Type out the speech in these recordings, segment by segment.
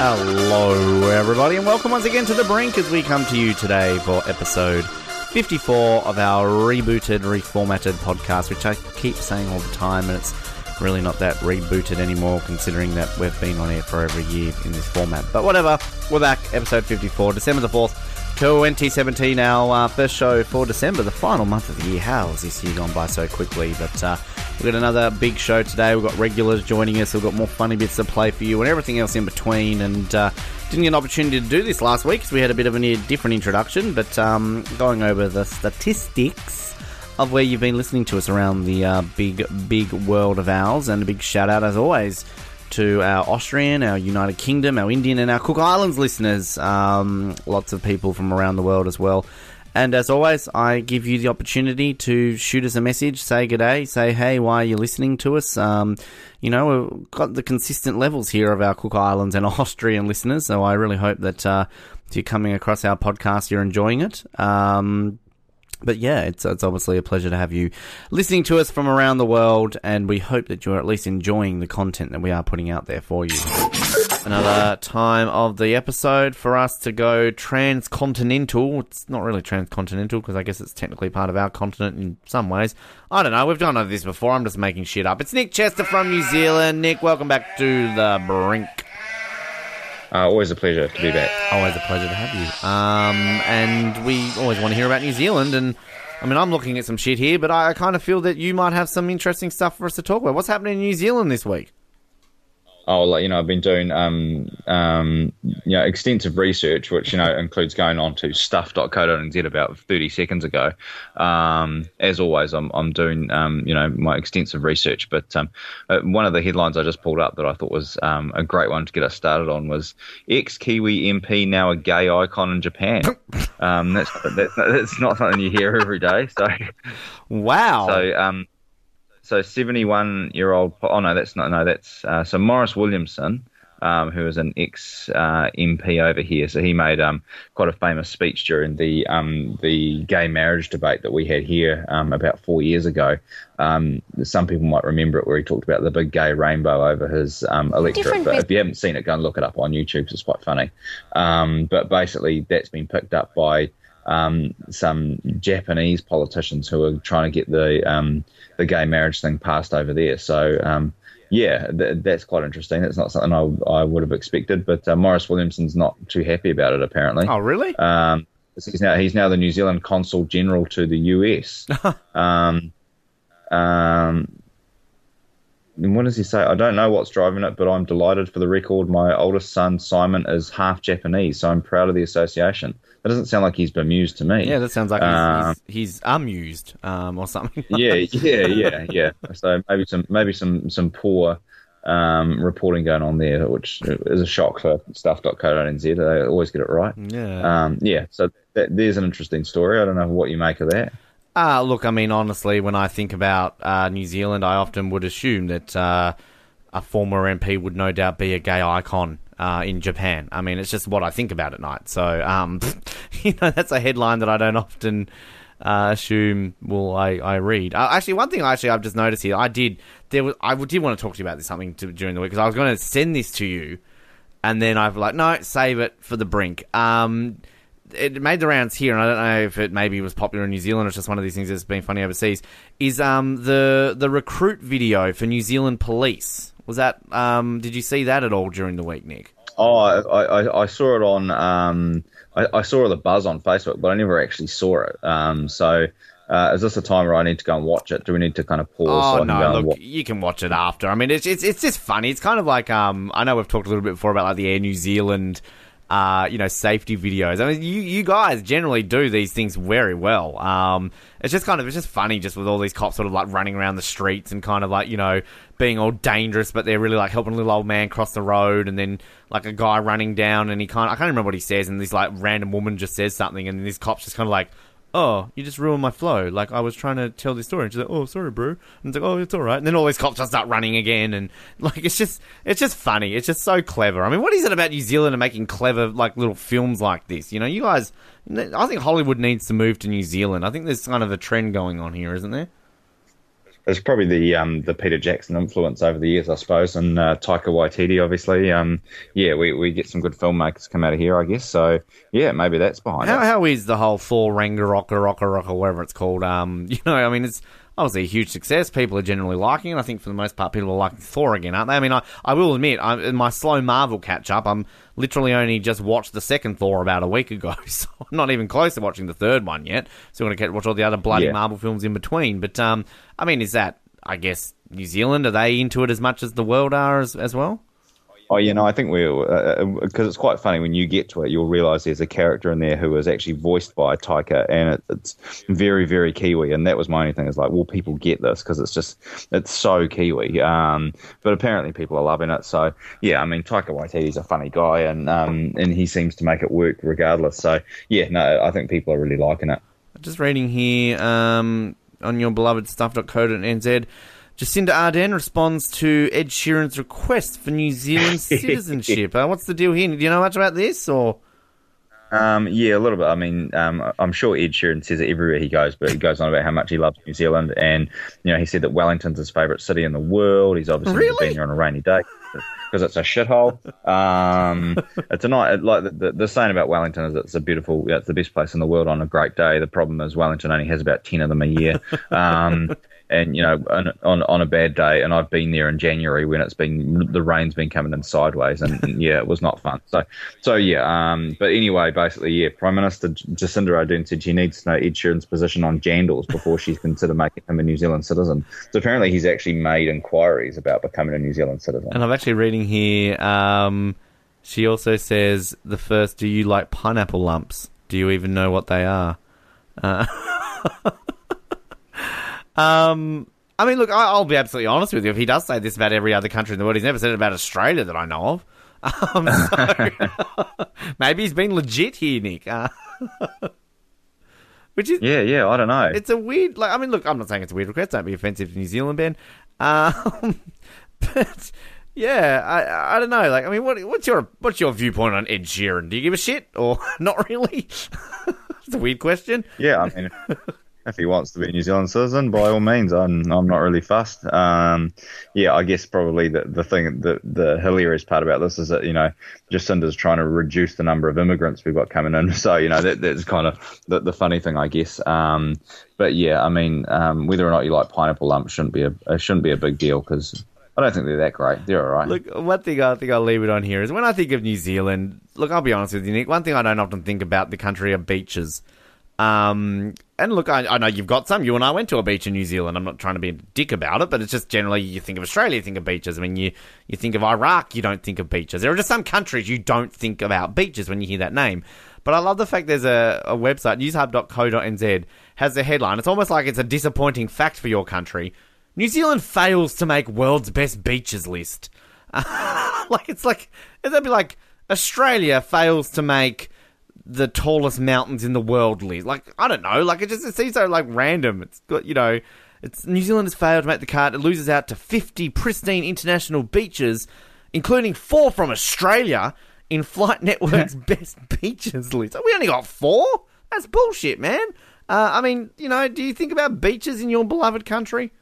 Hello, everybody, and welcome once again to The Brink as we come to you today for episode 54 of our rebooted, reformatted podcast, which I keep saying all the time, and it's really not that rebooted anymore considering that we've been on air for over a year in this format. But whatever, we're back, episode 54, December the 4th. 2017, our uh, first show for December, the final month of the year. How has this year gone by so quickly? But uh, we've got another big show today. We've got regulars joining us. We've got more funny bits to play for you and everything else in between. And uh, didn't get an opportunity to do this last week because we had a bit of a different introduction. But um, going over the statistics of where you've been listening to us around the uh, big, big world of ours. And a big shout out, as always, to our Austrian, our United Kingdom, our Indian, and our Cook Islands listeners. Um, lots of people from around the world as well. And as always, I give you the opportunity to shoot us a message, say good day, say hey, why are you listening to us? Um, you know, we've got the consistent levels here of our Cook Islands and Austrian listeners, so I really hope that uh, if you're coming across our podcast, you're enjoying it. Um, but yeah, it's it's obviously a pleasure to have you listening to us from around the world, and we hope that you're at least enjoying the content that we are putting out there for you. Another time of the episode for us to go transcontinental. It's not really transcontinental because I guess it's technically part of our continent in some ways. I don't know. We've done this before. I'm just making shit up. It's Nick Chester from New Zealand. Nick, welcome back to the brink. Uh, always a pleasure to be back. Always a pleasure to have you. Um, and we always want to hear about New Zealand. And I mean, I'm looking at some shit here, but I, I kind of feel that you might have some interesting stuff for us to talk about. What's happening in New Zealand this week? Oh, like, you know, I've been doing, um, um, you know, extensive research, which, you know, includes going on to stuff.co.nz about 30 seconds ago. Um, as always, I'm, I'm doing, um, you know, my extensive research. But um, uh, one of the headlines I just pulled up that I thought was um, a great one to get us started on was ex Kiwi MP now a gay icon in Japan. um, that's, that, that's not something you hear every day. So, wow. So, um, so 71 year old. Oh no, that's not. No, that's uh, so Maurice Williamson, um, who is an ex uh, MP over here. So he made um, quite a famous speech during the um, the gay marriage debate that we had here um, about four years ago. Um, some people might remember it, where he talked about the big gay rainbow over his um, electorate. Different but if you haven't seen it, go and look it up on YouTube. 'cause It's quite funny. but basically, that's been picked up by. Um, some Japanese politicians who are trying to get the um, the gay marriage thing passed over there. So um, yeah, th- that's quite interesting. It's not something I, I would have expected, but uh, Maurice Williamson's not too happy about it apparently. Oh, really? Um, he's now he's now the New Zealand consul general to the US. um, um, and what does he say? I don't know what's driving it, but I'm delighted for the record. My oldest son Simon is half Japanese, so I'm proud of the association. That doesn't sound like he's bemused to me. yeah, that sounds like Um, he's, he's, he's amused um, or something. yeah, yeah, yeah, yeah. So maybe some maybe some some poor um, reporting going on there, which is a shock for stuff.co.nz. They always get it right. yeah. Um, yeah. So that, there's an interesting story. I don't know what you make of that. Uh, look, I mean, honestly, when I think about uh, New Zealand, I often would assume that uh, a former MP would no doubt be a gay icon uh, in Japan. I mean, it's just what I think about at night. So, um, you know, that's a headline that I don't often uh, assume will I, I read. Uh, actually, one thing actually I've just noticed here, I did there was I did want to talk to you about this something to, during the week because I was going to send this to you, and then I've like no, save it for the brink. Um, it made the rounds here, and I don't know if it maybe was popular in New Zealand or it's just one of these things that's been funny overseas. Is um the the recruit video for New Zealand police? Was that um did you see that at all during the week, Nick? Oh, I, I, I saw it on. Um, I, I saw the buzz on Facebook, but I never actually saw it. Um, so. Uh, is this a time where I need to go and watch it? Do we need to kind of pause? so Oh go no, look, you can watch it after. I mean, it's it's it's just funny. It's kind of like um, I know we've talked a little bit before about like the Air New Zealand, uh, you know, safety videos. I mean, you you guys generally do these things very well. Um, it's just kind of it's just funny, just with all these cops sort of like running around the streets and kind of like you know being all dangerous, but they're really like helping a little old man cross the road, and then like a guy running down, and he kind I can't remember what he says, and this like random woman just says something, and this cop's just kind of like oh, you just ruined my flow. Like, I was trying to tell this story. And she's like, oh, sorry, bro. And it's like, oh, it's all right. And then all these cops just start running again. And, like, it's just, it's just funny. It's just so clever. I mean, what is it about New Zealand and making clever, like, little films like this? You know, you guys, I think Hollywood needs to move to New Zealand. I think there's kind of a trend going on here, isn't there? It's probably the um, the Peter Jackson influence over the years, I suppose, and uh, Taika Waititi, obviously. Um, yeah, we, we get some good filmmakers come out of here, I guess. So yeah, maybe that's behind How, it. how is the whole Thor Ragnarok or Rock or whatever it's called? Um, you know, I mean, it's obviously a huge success. People are generally liking it. I think for the most part, people are liking Thor again, aren't they? I mean, I, I will admit, I, in my slow Marvel catch up, I'm literally only just watched the second Thor about a week ago, so I'm not even close to watching the third one yet. So I'm going to catch watch all the other bloody Yeah. Marvel films in between. But um, I mean, is that I guess New Zealand are they into it as much as the world are as, as well? Oh, you know, I think we'll because it's quite funny when you get to it, you'll realise there's a character in there who is actually voiced by Taika, and it, it's very, very Kiwi. And that was my only thing is like, will people get this because it's just it's so Kiwi. Um, but apparently people are loving it. So yeah, I mean, Taika Waititi's a funny guy, and um, and he seems to make it work regardless. So yeah, no, I think people are really liking it. Just reading here um, on your beloved stuff.co.nz. Jacinda Ardern responds to Ed Sheeran's request for New Zealand citizenship. Uh, what's the deal here? Do you know much about this? Or Um, yeah, a little bit. I mean, um, I'm sure Ed Sheeran says it everywhere he goes, but he goes on about how much he loves New Zealand, and you know, he said that Wellington's his favourite city in the world. He's obviously Really? been here on a rainy day because it's a shithole. Um, it's a night like the, the, the saying about Wellington is it's a beautiful, it's the best place in the world on a great day. The problem is Wellington only has about ten of them a year. Um, and you know, on, on on a bad day, and I've been there in January when it's been the rain's been coming in sideways, and, and yeah, it was not fun. So, so yeah. Um, but anyway, basically, yeah, Prime Minister Jacinda Ardern said she needs to know Ed Sheeran's position on jandals before she's considered making him a New Zealand citizen. So apparently, he's actually made inquiries about becoming a New Zealand citizen. and I'm actually reading here. Um, she also says the first. Do you like pineapple lumps? Do you even know what they are? Uh, um, I mean, look, I, I'll be absolutely honest with you. If he does say this about every other country in the world, he's never said it about Australia that I know of. Um, so maybe he's been legit here, Nick. Uh, which is Yeah, yeah, I don't know. it's a weird like I mean look I'm not saying it's a weird request don't be offensive to New Zealand Ben um, but yeah I I don't know like I mean what what's your what's your viewpoint on Ed Sheeran do you give a shit or not really it's a weird question Yeah, I mean, if he wants to be a New Zealand citizen, by all means, I'm I'm not really fussed. Um, yeah, I guess probably the the thing the the hilarious part about this is that you know Jacinda's trying to reduce the number of immigrants we've got coming in. So you know that that's kind of the, the funny thing, I guess. Um, but yeah, I mean, um, whether or not you like pineapple lumps shouldn't be a shouldn't be a big deal because. I don't think they're that great. They're all right. Look, one thing I think I'll leave it on here is when I think of New Zealand, look, I'll be honest with you, Nick, one thing I don't often think about the country are beaches. Um, and look, I, I know you've got some. You and I went to a beach in New Zealand. I'm not trying to be a dick about it, but it's just generally you think of Australia, you think of beaches. I mean, you, you think of Iraq, you don't think of beaches. There are just some countries you don't think about beaches when you hear that name. But I love the fact there's a, a website, newshub.co.nz, has a headline. It's almost like it's a disappointing fact for your country. New Zealand fails to make world's best beaches list. like it's like it'd be like Australia fails to make the tallest mountains in the world list. Like I don't know. Like it just it seems so like random. It's got you know. It's New Zealand has failed to make the cut. It loses out to 50 pristine international beaches, including four from Australia in Flight Network's best beaches list. We only got four. That's bullshit, man. Uh, I mean, you know, do you think about beaches in your beloved country?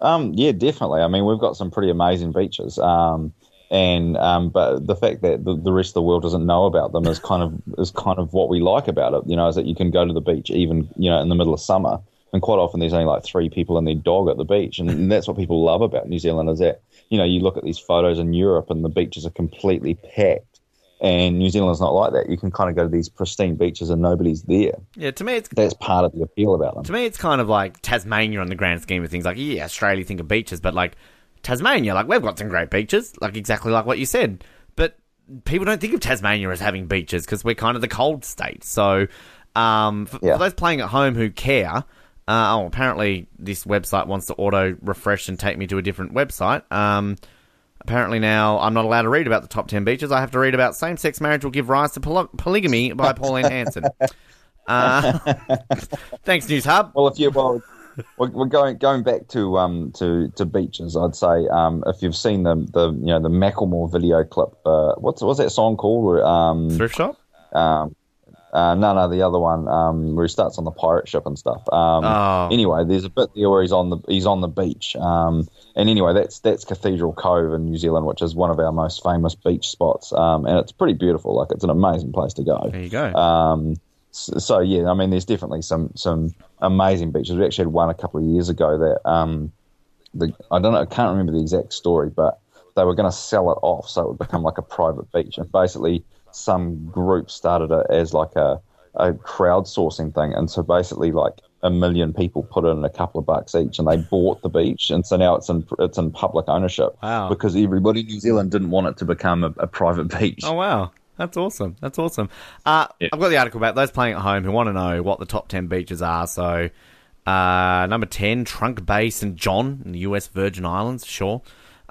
Um, yeah, definitely. I mean, we've got some pretty amazing beaches. Um, and um, but the fact that the, the rest of the world doesn't know about them is kind of is kind of what we like about it. You know, is that you can go to the beach even you know in the middle of summer, and quite often there's only like three people and their dog at the beach, and, and that's what people love about New Zealand is that you know you look at these photos in Europe and the beaches are completely packed, and New Zealand's not like that. You can kind of go to these pristine beaches and nobody's there. Yeah, to me, it's That's part of the appeal about them. to me, it's kind of like Tasmania on the grand scheme of things. Like, yeah, Australia think of beaches, but like Tasmania, like we've got some great beaches, like exactly like what you said. But people don't think of Tasmania as having beaches because we're kind of the cold state. So, um, for, Yeah. for those playing at home who care, uh, oh, apparently this website wants to auto refresh and take me to a different website. Um, apparently now I'm not allowed to read about the top 10 beaches. I have to read about same sex marriage will give rise to poly- polygamy by Pauline Hanson. Uh, thanks, News Hub. Well, if you well, we're, we're going going back to um to, to beaches. I'd say um if you've seen the the you know the Macklemore video clip, uh, what's what's that song called? Um, Thrift shop? um, Uh, no, no, the other one um, where he starts on the pirate ship and stuff. Um, Oh. Anyway, there's a bit there where he's on the he's on the beach. Um, and anyway, that's that's Cathedral Cove in New Zealand, which is one of our most famous beach spots. Um, and it's pretty beautiful. Like it's an amazing place to go. There you go. So, so yeah, I mean, there's definitely some some amazing beaches. We actually had one a couple of years ago that um, the I don't know, I can't remember the exact story, but they were going to sell it off so it would become like a private beach, and basically some group started it as like a a crowdsourcing thing, and so basically like a million people put in a couple of bucks each, and they bought the beach, and so now it's in it's in public ownership Wow. because everybody in New Zealand didn't want it to become a, a private beach. Oh wow, that's awesome. That's awesome. Uh, Yeah. I've got the article about those playing at home who want to know what the top ten beaches are. So, uh, number ten, Trunk Bay, St John in the U.S. Virgin Islands. Sure.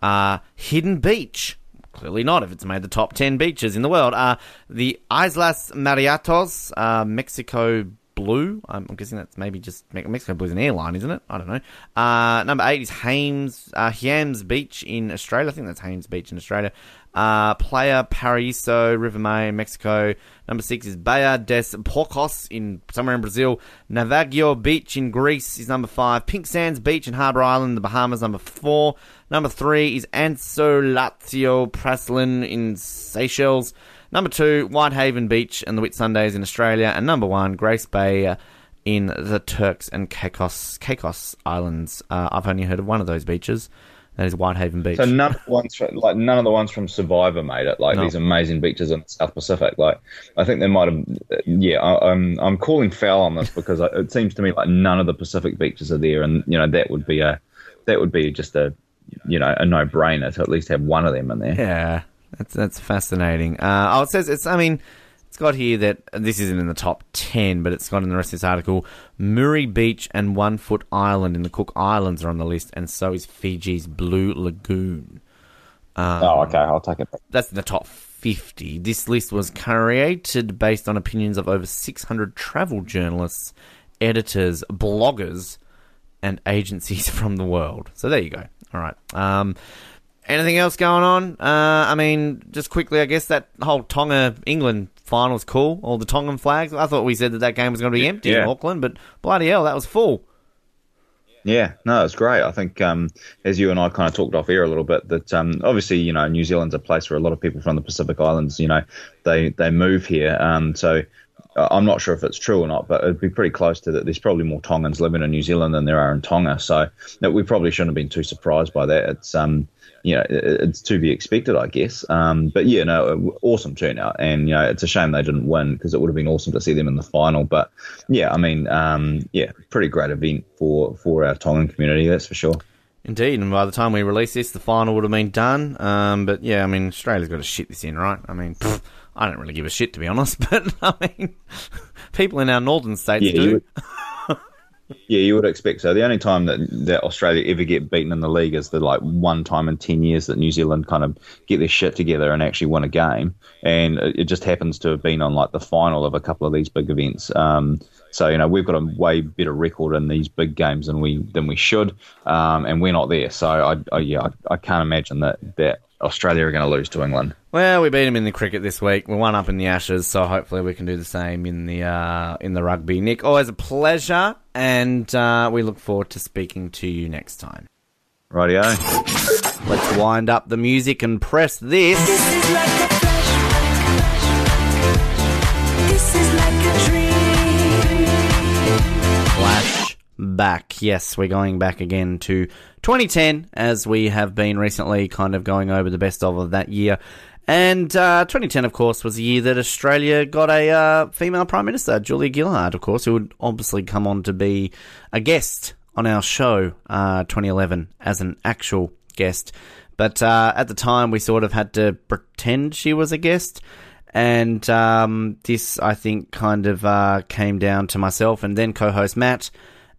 Uh, Hidden Beach. Clearly not if it's made the top 10 beaches in the world. Uh, the Islas Marietas, uh, Mexico Blue. I'm guessing that's maybe just Me- Mexico Blue's an airline, isn't it? I don't know. Uh, number eight is Hames, uh, Hyams Beach in Australia. I think that's Hames Beach in Australia. Uh, Playa Paraíso, River May, Mexico. Number six is Baía dos Porcos in somewhere in Brazil. Navagio Beach in Greece is number five. Pink Sands Beach in Harbour Island, the Bahamas, number four. Number three is Ansolatio Praslin in Seychelles. Number two, Whitehaven Beach and the Whitsundays in Australia. And number one, Grace Bay uh, in the Turks and Caicos, Caicos Islands. Uh, I've only heard of one of those beaches. That is Whitehaven Beach. So none of the ones from, like none of the ones from Survivor made it. Like No. these amazing beaches in the South Pacific. Like I think they might have. Yeah, I, I'm I'm calling foul on this because I, it seems to me like none of the Pacific beaches are there, and you know that would be a that would be just a you know a no brainer to at least have one of them in there. Yeah, that's that's fascinating. Uh, oh, it says it's. I mean, it's got here that this isn't in the top ten, but it's got in the rest of this article. Muri Beach and One Foot Island in the Cook Islands are on the list, and so is Fiji's Blue Lagoon. oh, okay, I'll take it. Back. That's in the top 50. This list was created based on opinions of over 600 travel journalists, editors, bloggers, and agencies from the world. So there you go. All right. Um, anything else going on? Uh, I mean, just quickly, I guess that whole Tonga England final was cool. All the Tongan flags. I thought we said that that game was going to be empty in Auckland, but bloody hell, that was full. Yeah, no, it's great. I think um, as you and I kind of talked off air a little bit, that um, obviously you know New Zealand's a place where a lot of people from the Pacific Islands, you know, they they move here. Um, so uh, I'm not sure if it's true or not, but it'd be pretty close to that. There's probably more Tongans living in New Zealand than there are in Tonga. So that we probably shouldn't have been too surprised by that. It's um, you know, it's to be expected, I guess. Um, but yeah, no, awesome turnout, and you know, it's a shame they didn't win because it would have been awesome to see them in the final. But yeah, I mean, um, yeah, pretty great event for for our Tongan community, that's for sure. Indeed, and by the time we release this, the final would have been done. Um, but yeah, I mean, Australia's got to shit this in, right? I mean, pfft, I don't really give a shit to be honest, but I mean, people in our northern states Yeah, do. yeah, you would expect so. The only time that, that Australia ever get beaten in the league is the like one time in ten years that New Zealand kind of get their shit together and actually win a game, and it it just happens to have been on like the final of a couple of these big events. Um, so you know we've got a way better record in these big games than we than we should, um, and we're not there. So I, I yeah I, I can't imagine that that Australia are going to lose to England. Well, we beat them in the cricket this week. We're one up in the Ashes, so hopefully we can do the same in the uh, in the rugby. Nick, always a pleasure, and uh, we look forward to speaking to you next time. Rightio. Let's wind up the music and press this. This back. Yes, we're going back again to 2010, as we have been recently kind of going over the best of of that year. And uh, 2010, of course, was the year that Australia got a uh, female Prime Minister, Julia Gillard, of course, who would obviously come on to be a guest on our show uh, 2011 as an actual guest. But uh, at the time, we sort of had to pretend she was a guest. And um, this, I think, kind of uh, came down to myself and then co host Matt.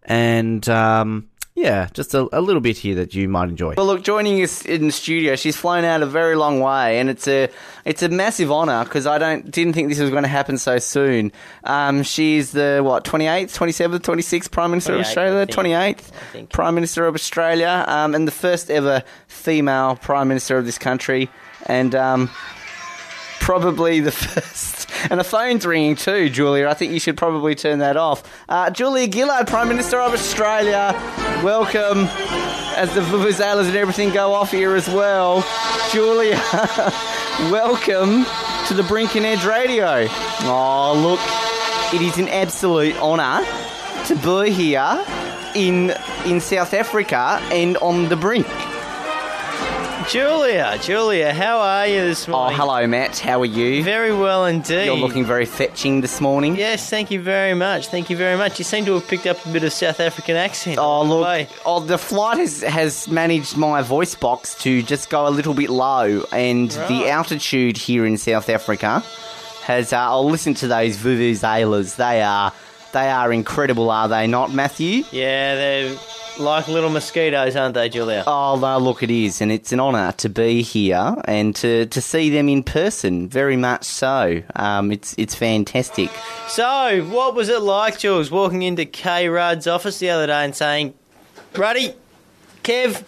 And um, yeah, just a, a little bit here that you might enjoy. Well, look, joining us in the studio, she's flown out a very long way, and it's a it's a massive honour because I don't didn't think this was going to happen so soon. Um, she's the what twenty eighth, twenty seventh, twenty sixth Prime Minister of Australia, twenty eighth. Prime Minister of Australia, um, and the first ever female Prime Minister of this country, and. Um, probably the first. And the phone's ringing too, Julia. I think you should probably turn that off. Uh, Julia Gillard, Prime Minister of Australia, welcome. As the vuvuzelas and everything go off here as well, Julia, welcome to the Brink and Edge Radio. Oh, look, it is an absolute honour to be here in in South Africa and on the brink. Julia, Julia, how are you this morning? Oh, hello, Matt. How are you? Very well indeed. You're looking very fetching this morning. Yes, thank you very much. Thank you very much. You seem to have picked up a bit of South African accent. Oh the look! way. Oh, the flight has has managed my voice box to just go a little bit low, and the altitude here in South Africa has. Uh, I'll listen to those vuvuzelas. They are they are incredible, are they not, Matthew? Yeah, they're like little mosquitoes, aren't they, Julia? Oh, no, look, it is, and it's an honour to be here and to, to see them in person. Very much so. Um, it's it's fantastic. So, what was it like, Jules, walking into K Rudd's office the other day and saying, Ruddy, Kev,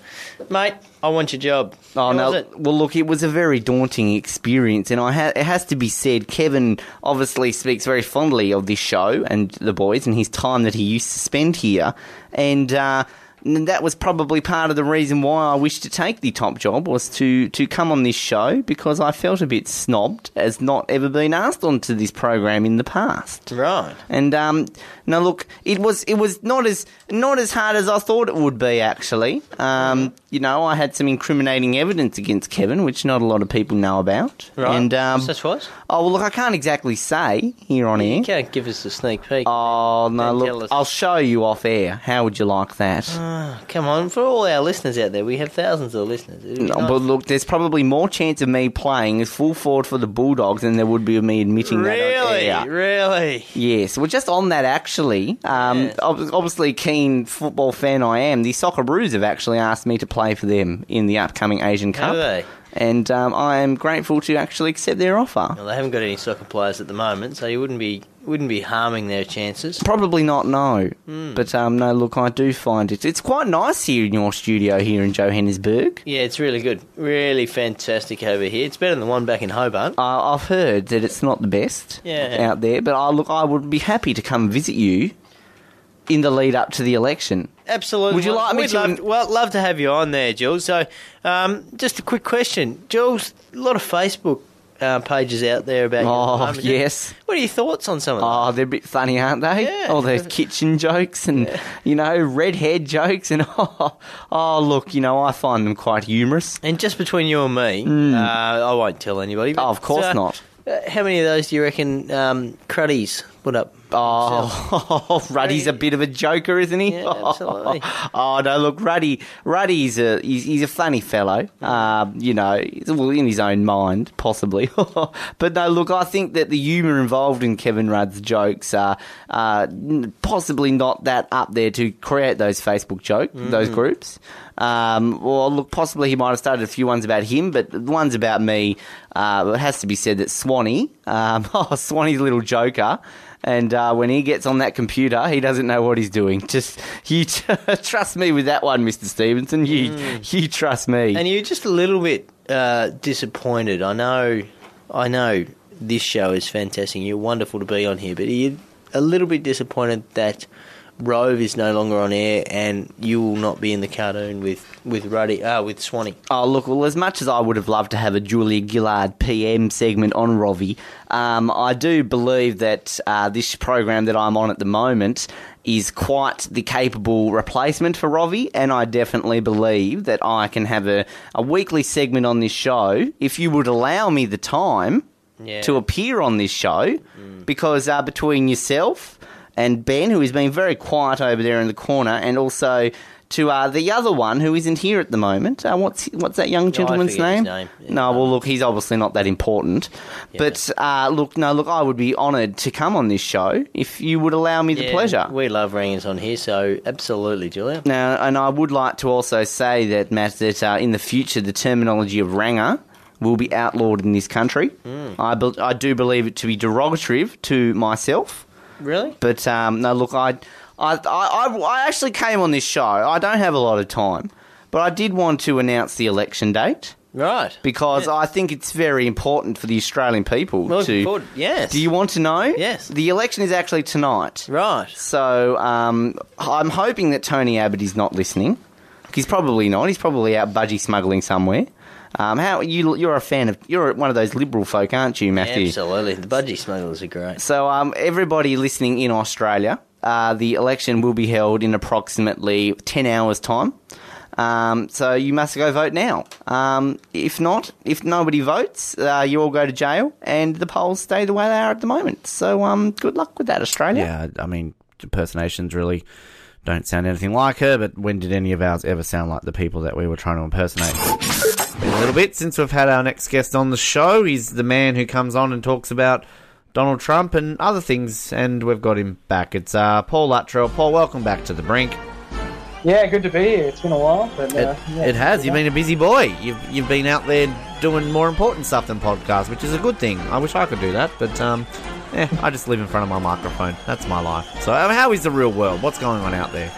mate, I want your job. Oh How no! Well, look, it was a very daunting experience, and I ha- it has to be said, Kevin obviously speaks very fondly of this show and the boys and his time that he used to spend here, and. Uh, and that was probably part of the reason why I wished to take the top job was to, to come on this show because I felt a bit snobbed as not ever been asked onto this program in the past. Right. And um, no, look, it was it was not as not as hard as I thought it would be. Actually, um, you know, I had some incriminating evidence against Kevin, which not a lot of people know about. Right. And um, Such was? oh well, look, I can't exactly say here on air. You can't give us a sneak peek. Oh no, look. I'll show you off air. How would you like that? Ah, come on, for all our listeners out there, we have thousands of listeners. No, nice. but look, there's probably more chance of me playing as full forward for the Bulldogs than there would be of me admitting that really, really. Yes, well, just on that, actually, um, Yes. obviously, keen football fan I am. The Socceroos have actually asked me to play for them in the upcoming Asian Cup, Have they? and um, I am grateful to actually accept their offer. Well, they haven't got any soccer players at the moment, so you wouldn't be wouldn't be harming their chances. Probably not, no. Hmm. But um, no, look, I do find it. It's quite nice here in your studio here in Johannesburg. Yeah, it's really good, really fantastic over here. It's better than the one back in Hobart. Uh, I've heard that it's not the best Yeah. out there, but I look, I would be happy to come visit you in the lead up to the election. Absolutely. Would you like me we'd to- Love, well, love to have you on there, Jules. So, um, just a quick question, Jules. A lot of Facebook uh, pages out there about you. at the Oh, yes. What are your thoughts on some of them? Oh, they're a bit funny, aren't they? Yeah. All those kitchen jokes and, you know, redhead jokes. And, oh, oh, look, you know, I find them quite humorous. And just between you and me, uh, I won't tell anybody. but. Oh, of course uh, not. Uh, How many of those do you reckon um, Cruddies put up? Oh, Ruddy's a bit of a joker, isn't he? Yeah, absolutely. oh no, look, Ruddy, Ruddy's a he's, he's a funny fellow. Um, you know, he's- well, in his own mind, possibly. but no, look, I think that the humour involved in Kevin Rudd's jokes are uh, possibly not that up there to create those Facebook joke, those groups. Um, well, look, possibly he might have started a few ones about him, but the ones about me, uh, it has to be said that Swanee, um, oh, Swanee's a little joker. And uh, when he gets on that computer, he doesn't know what he's doing. Just you trust me with that one, Mister Stevenson. You you trust me. And you're just a little bit uh, disappointed. I know, I know this show is fantastic. You're wonderful to be on here, but you're a little bit disappointed that Rove is no longer on air and you will not be in the cartoon with with Ruddy, uh, with Swanee. Oh, look, well, as much as I would have loved to have a Julia Gillard PM segment on Rovi, um, I do believe that uh, this program that I'm on at the moment is quite the capable replacement for Rovi, and I definitely believe that I can have a, a weekly segment on this show if you would allow me the time Yeah. to appear on this show, because uh, between yourself and Ben, who has been very quiet over there in the corner, and also to uh, the other one who isn't here at the moment. Uh, what's what's that young gentleman's his name? name. Yeah. No, well, look, he's obviously not that important. But uh, look, no, look, I would be honoured to come on this show if you would allow me the Yeah, pleasure. We love ringers on here, so absolutely, Julia. Now, and I would like to also say that, Matt, that uh, in the future, the terminology of ranger will be outlawed in this country. I, be- I do believe it to be derogative to myself. Really? But um, no, look, I, I, I, I actually came on this show. I don't have a lot of time, but I did want to announce the election date. Right. because Yeah. I think it's very important for the Australian people Well, to. forward- yes. Do you want to know? Yes. The election is actually tonight. Right. So um, I'm hoping that Tony Abbott is not listening. He's probably not. He's probably out budgie smuggling somewhere. Um, how you? You're a fan of. You're one of those liberal folk, aren't you, Matthew? Absolutely. The budgie smugglers are great. So, um, everybody listening in Australia, uh, the election will be held in approximately 10 hours' time. Um, so, you must go vote now. Um, if not, if nobody votes, uh, you all go to jail and the polls stay the way they are at the moment. So, um, good luck with that, Australia. Yeah, I mean, impersonations really don't sound anything like her, but when did any of ours ever sound like the people that we were trying to impersonate? Been a little bit since we've had our next guest on the show. He's the man who comes on and talks about Donald Trump and other things, and we've got him back. It's uh, Paul Luttrell. Paul, welcome back to the brink. Yeah, good to be here. It's been a while, but uh, It, yeah. it has. You've been a busy boy. You've you've been out there doing more important stuff than podcasts, which is a good thing. I wish I could do that, but um, yeah, I just live in front of my microphone. That's my life. So, um, how is the real world? What's going on out there?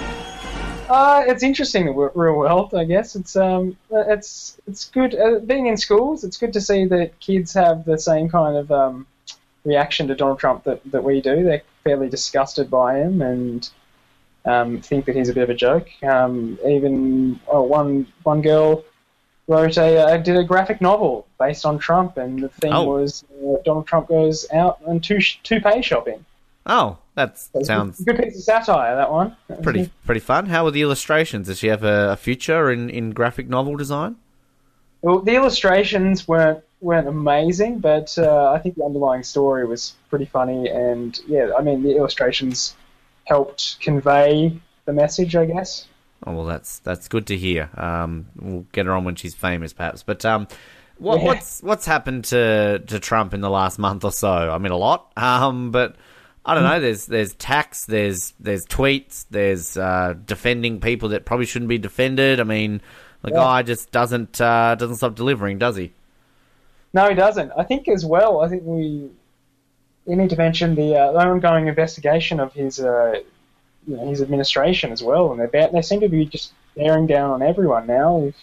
Uh, it's interesting the real world. I guess it's um, uh, it's it's good uh, being in schools. It's good to see that kids have the same kind of um, reaction to Donald Trump that, that we do. They're fairly disgusted by him and um, think that he's a bit of a joke. Um, even oh, one one girl wrote a uh, did a graphic novel based on Trump, and the theme Oh. was uh, Donald Trump goes out on two pay shopping. Oh, that sounds good piece of satire. That one. pretty pretty fun. How were the illustrations? Does she have a, a future in, in graphic novel design? Well, the illustrations weren't weren't amazing, but uh, I think the underlying story was pretty funny, and yeah, I mean the illustrations helped convey the message, I guess. Oh well, that's that's good to hear. Um, we'll get her on when she's famous, perhaps. But um, what, Yeah. what's what's happened to to Trump in the last month or so? I mean, a lot. Um, but I don't know. There's there's tax. There's there's tweets. There's uh, defending people that probably shouldn't be defended. I mean, the Yeah. guy just doesn't uh, doesn't stop delivering, does he? No, he doesn't. I think as well. I think we we need to mention the, uh, ongoing investigation of his uh, you know, his administration as well, and they they seem to be just bearing down on everyone now. We've,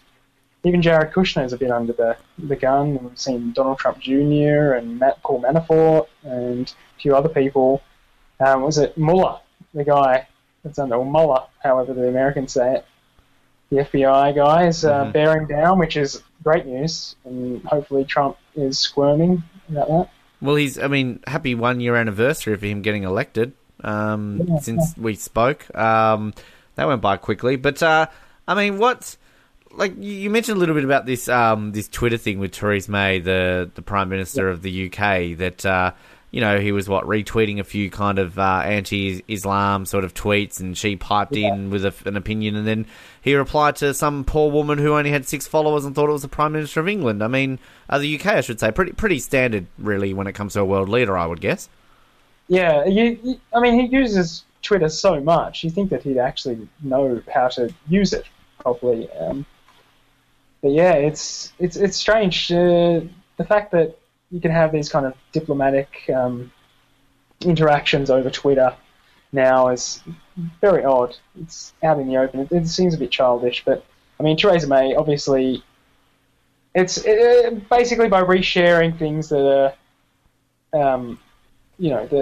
even Jared Kushner's a bit under the the gun. We've seen Donald Trump Jr. and Matt Paul Manafort and a few other people. Um, was it Mueller, the guy that's under or Mueller, however the Americans say it? The FBI guy is uh, Mhm. bearing down, which is great news, and hopefully Trump is squirming about that. Well, he's. I mean, happy one year anniversary for him getting elected. Um, Yeah, since we spoke, um, that went by quickly. But uh, I mean, what's like you mentioned a little bit about this um, this Twitter thing with Theresa May, the the Prime Minister of the UK. That uh, you know he was what retweeting a few kind of uh, anti-Islam sort of tweets, and she piped in with a, an opinion, and then he replied to some poor woman who only had six followers and thought it was the Prime Minister of England. I mean, uh, the UK, I should say, pretty pretty standard really when it comes to a world leader, I would guess. Yeah, you, you, I mean, he uses Twitter so much. You think that he'd actually know how to use it properly. Um, but yeah, it's it's it's strange uh, the fact that you can have these kind of diplomatic um, interactions over Twitter now is very odd. It's out in the open. It, it seems a bit childish, but I mean, Theresa May obviously. It's uh, basically by resharing things that are um, you know, the,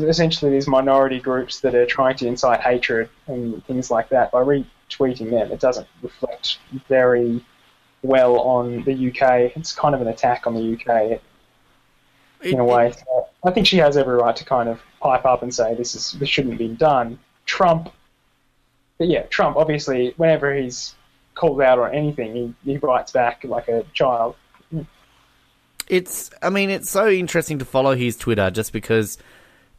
the, essentially these minority groups that are trying to incite hatred and things like that. By retweeting them, it doesn't reflect very well on the UK. It's kind of an attack on the UK in a way. So I think she has every right to kind of pipe up and say this is this shouldn't be done. Trump, but yeah, Trump obviously whenever he's called out on anything, he, he writes back like a child. it's I mean it's so interesting to follow his Twitter just because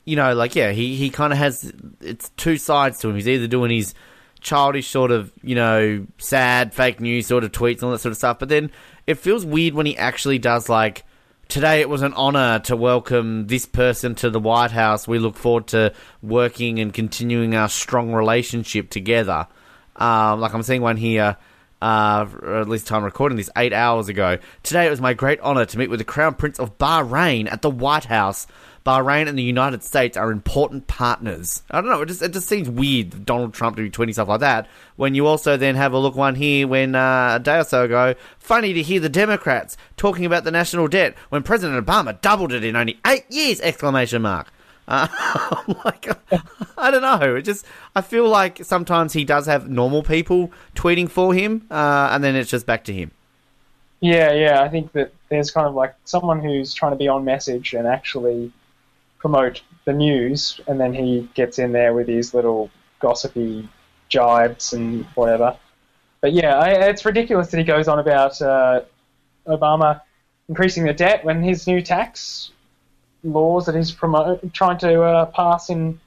you know like yeah he he kind of has it's two sides to him he's either doing his childish sort of you know sad fake news sort of tweets and all that sort of stuff but then it feels weird when he actually does like today it was an honor to welcome this person to the White House we look forward to working and continuing our strong relationship together um, like I'm seeing one here uh, at least time recording this, eight hours ago. Today it was my great honour to meet with the Crown Prince of Bahrain at the White House. Bahrain and the United States are important partners. I don't know. It just it just seems weird Donald Trump to be tweeting stuff like that when you also then have a look one here when uh, a day or so ago. Funny to hear the Democrats talking about the national debt when President Obama doubled it in only eight years! Exclamation mark. Uh, like, I don't know. It just I feel like sometimes he does have normal people tweeting for him, uh, and then it's just back to him. Yeah, yeah. I think that there's kind of like someone who's trying to be on message and actually promote the news, and then he gets in there with his little gossipy jibes and whatever. But yeah, I, it's ridiculous that he goes on about uh, Obama increasing the debt when his new tax laws that he's trying to uh, pass in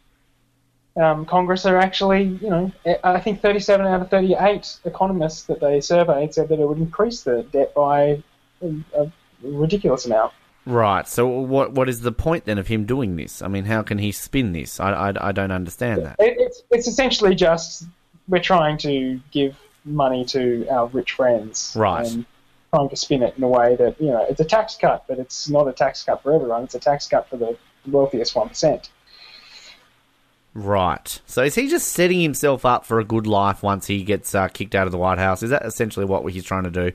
um, Congress are actually, you know, I think 37 out of 38 economists that they surveyed said that it would increase the debt by a, a ridiculous amount. Right. So what what is the point then of him doing this? I mean, how can he spin this? I, I, I don't understand that. It, it's it's essentially just we're trying to give money to our rich friends, Right. And trying to spin it in a way that you know it's a tax cut, but it's not a tax cut for everyone. It's a tax cut for the wealthiest one percent. Right. So is he just setting himself up for a good life once he gets uh, kicked out of the White House? Is that essentially what he's trying to do?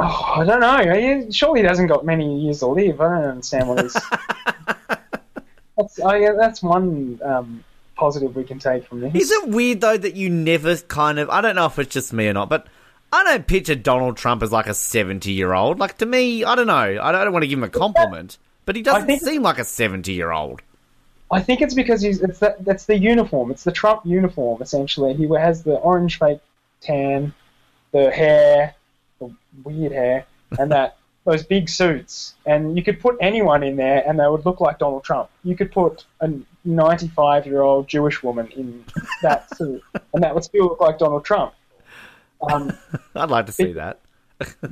Oh, I don't know. He- Surely he hasn't got many years to live. I don't understand what he's. that's, I, that's one um, positive we can take from this. Is it weird though that you never kind of I don't know if it's just me or not, but I don't picture Donald Trump as like a seventy year old. Like to me, I don't know. I don't, I don't want to give him a compliment, but he doesn't seem like a seventy year old. I think it's because he's it's that that's the uniform. It's the Trump uniform essentially. He has the orange fake tan, the hair, the weird hair, and that those big suits. And you could put anyone in there, and they would look like Donald Trump. You could put a 95 year old Jewish woman in that suit, and that would still look like Donald Trump. Um, I'd like to see that.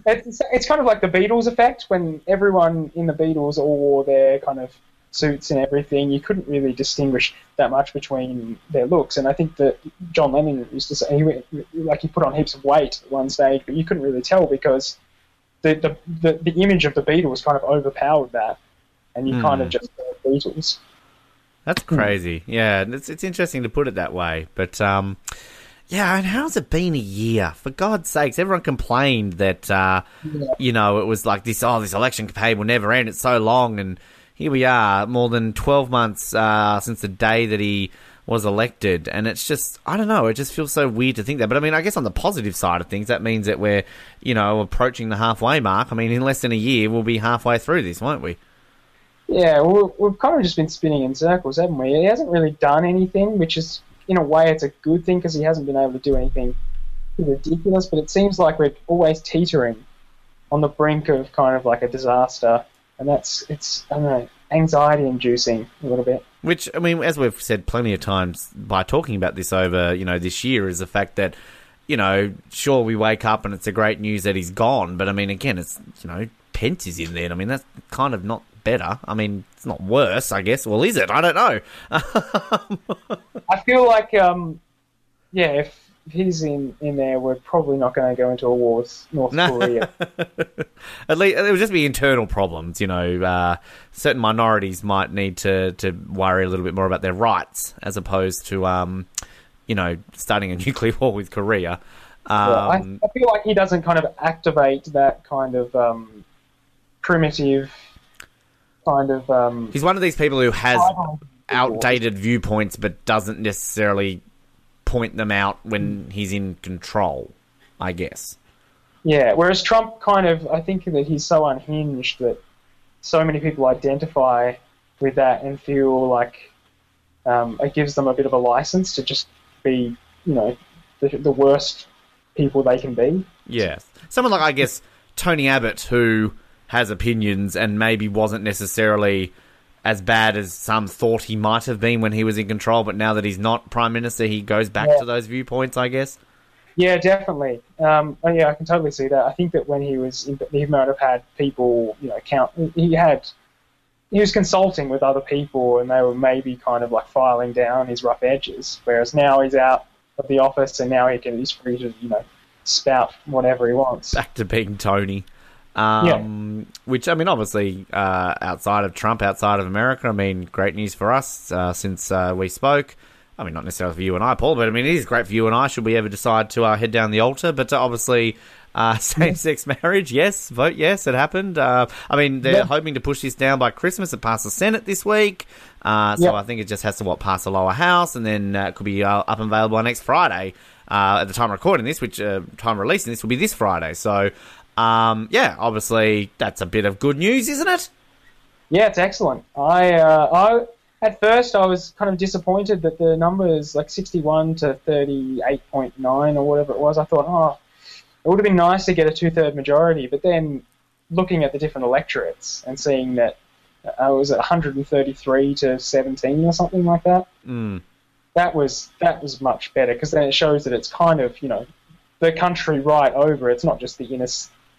it's, it's kind of like the Beatles effect when everyone in the Beatles all wore their kind of suits and everything. You couldn't really distinguish that much between their looks. And I think that John Lennon used to say he went, like he put on heaps of weight at one stage, but you couldn't really tell because the the, the, the image of the Beatles kind of overpowered that, and you kind of just saw the Beatles. That's crazy. Yeah, and it's it's interesting to put it that way. But um, yeah, and how's it been a year? For God's sakes, everyone complained that uh, you know it was like this. Oh, this election campaign will never end. It's so long, and here we are, more than twelve months uh, since the day that he was elected, and it's just I don't know. It just feels so weird to think that. But I mean, I guess on the positive side of things, that means that we're you know approaching the halfway mark. I mean, in less than a year, we'll be halfway through this, won't we? Yeah, well, we've kind of just been spinning in circles, haven't we? He hasn't really done anything, which is, in a way, it's a good thing because he hasn't been able to do anything ridiculous. But it seems like we're always teetering on the brink of kind of like a disaster, and that's it's I don't know anxiety inducing a little bit. Which I mean, as we've said plenty of times by talking about this over, you know, this year is the fact that, you know, sure we wake up and it's a great news that he's gone, but I mean, again, it's you know, Pence is in there. I mean, that's kind of not better. I mean, it's not worse, I guess. Well, is it? I don't know. I feel like um, yeah, if if he's in in there, we're probably not going to go into a war with North No. Korea. At least it would just be internal problems, you know. Uh, certain minorities might need to, to worry a little bit more about their rights as opposed to, um, you know, starting a nuclear war with Korea. Yeah, I, Um, I feel like he doesn't kind of activate that kind of um, primitive kind of. Um, he's one of these people who has outdated viewpoints but doesn't necessarily point them out when he's in control, I guess. Yeah, whereas Trump kind of, I think that he's so unhinged that so many people identify with that and feel like um, it gives them a bit of a license to just be, you know, the, the worst people they can be. Yes. Someone like, I guess, Tony Abbott, who has opinions and maybe wasn't necessarily as bad as some thought he might have been when he was in control, but now that he's not prime minister, he goes back Yeah. to those viewpoints, I guess. Yeah, definitely. Um, oh, yeah, I can totally see that. I think that when he was, in, he might have had people, you know, count. He had, he was consulting with other people, and they were maybe kind of like filing down his rough edges. Whereas now he's out of the office, and now he can he's free to, you know, spout whatever he wants. Back to being Tony. Um, Which, I mean, obviously, uh, outside of Trump, outside of America, I mean, great news for us uh, since uh, we spoke. I mean, not necessarily for you and I, Paul, but I mean, it is great for you and I should we ever decide to uh, head down the altar. But uh, obviously, uh, same sex marriage, yes, vote yes, it happened. Uh, I mean, they're Yeah. hoping to push this down by Christmas. It passed the Senate this week. Uh, so Yeah. I think it just has to, what, pass the lower house, and then uh, it could be uh, up and available next Friday. Uh, at the time of recording this, which uh, time of releasing this will be this Friday. So, um, yeah, obviously that's a bit of good news, isn't it? Yeah, it's excellent. I, uh, I at first I was kind of disappointed that the numbers like 61 to 38.9 or whatever it was. I thought, oh, it would have been nice to get a two-third majority. But then looking at the different electorates and seeing that I was at 133 to 17 or something like that. Mm. That was that was much better because then it shows that it's kind of you know the country right over. It's not just the inner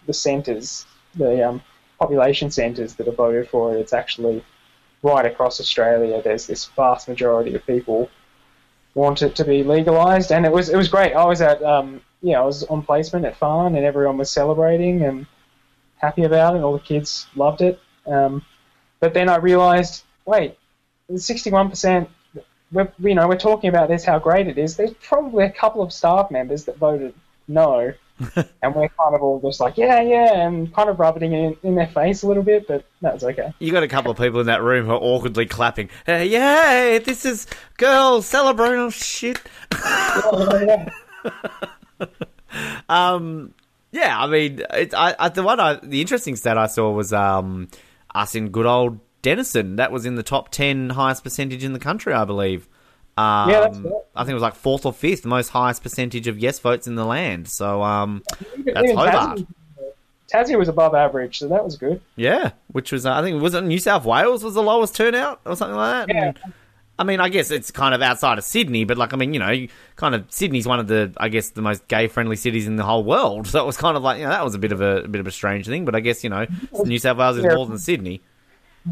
the centres, the um, population centres that are voted for it. It's actually right across Australia. There's this vast majority of people want it to be legalised, and it was it was great. I was at um, I was on placement at Farn, and everyone was celebrating and happy about it. All the kids loved it. Um, but then I realised, wait, sixty-one percent. We're, you know, we're talking about this, how great it is. There's probably a couple of staff members that voted no, and we're kind of all just like, yeah, yeah, and kind of rubbing it in, in their face a little bit, but that's okay. You got a couple of people in that room who are awkwardly clapping. Hey, yay! This is girls celebrating. Oh shit! Um, yeah, I mean, it, I, I, the one, I, the interesting stat I saw was um, us in good old Denison. That was in the top ten highest percentage in the country, I believe. Um, Yeah, that's right. I think it was like fourth or fifth the most highest percentage of yes votes in the land. So, um, Even- That's even Hobart. Tassie, Tassie was above average, so that was good. yeah, which was uh, I think was it New South Wales was the lowest turnout or something like that. Yeah. And, I mean, I guess it's kind of outside of Sydney, but like, I mean, you know, kind of Sydney's one of the, I guess, the most gay-friendly cities in the whole world. So it was kind of like, you know, that was a bit of a, a bit of a strange thing. But I guess, you know, New South Wales is Yeah. more than Sydney.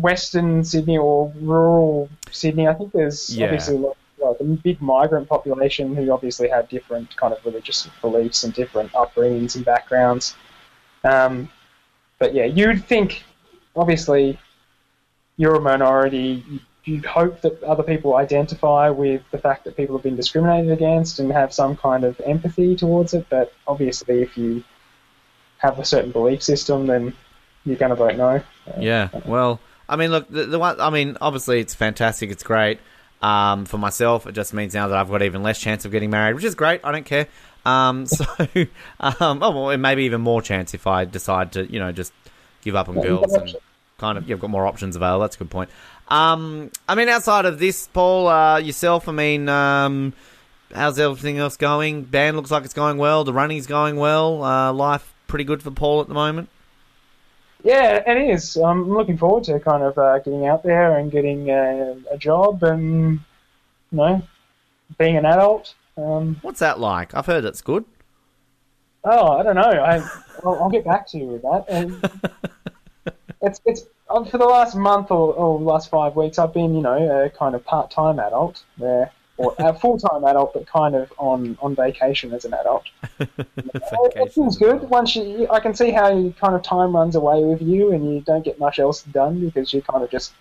Western Sydney or rural Sydney, I think there's Yeah. obviously like, like a big migrant population who obviously have different kind of religious beliefs and different upbringings and backgrounds. Um, but yeah, you'd think, obviously, you're a minority. you- You'd hope that other people identify with the fact that people have been discriminated against and have some kind of empathy towards it. But obviously, if you have a certain belief system, then you're going to vote no. Yeah. Well, I mean, look, the, the one, I mean, obviously it's fantastic. It's great. Um, for myself, it just means now that I've got even less chance of getting married, which is great. I don't care. Um, so, um, oh, well, maybe even more chance if I decide to, you know, just give up on Yeah, girls and kind of, you've got more options available. That's a good point. Um, I mean, outside of this, Paul, uh, yourself, I mean, um, how's everything else going? Band looks like it's going well. The running's going well. Uh, life pretty good for Paul at the moment. Yeah, it is. I'm looking forward to kind of uh, getting out there and getting uh, a job and, you know, being an adult. Um, What's that like? I've heard it's good. oh, I don't know. I, I'll, I'll get back to you with that. And it's it's um, for the last month or, or last five weeks. I've been, you know, a kind of part-time adult there, or a full-time adult, but kind of on on vacation as an adult. It, it feels good. Once you, I can see how you kind of time runs away with you, and you don't get much else done because you're kind of just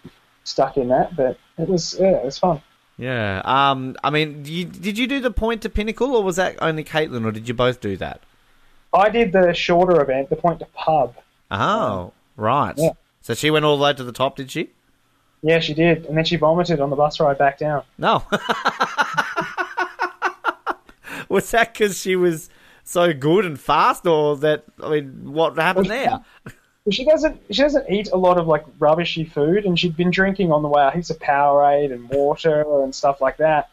stuck in that. But it was, yeah, it was fun. Yeah. Um. I mean, you, did you do the point to pinnacle, or was that only Caitlin, or did you both do that? I did the shorter event, the point to pub. Oh, right. Yeah. So she went all the way to the top, did she? Yeah, she did, and then she vomited on the bus ride back down. No. was that because she was so good and fast, or that? I mean, what happened there? She doesn't. She doesn't eat a lot of like rubbishy food, and she'd been drinking on the way out heaps of Powerade and water and stuff like that.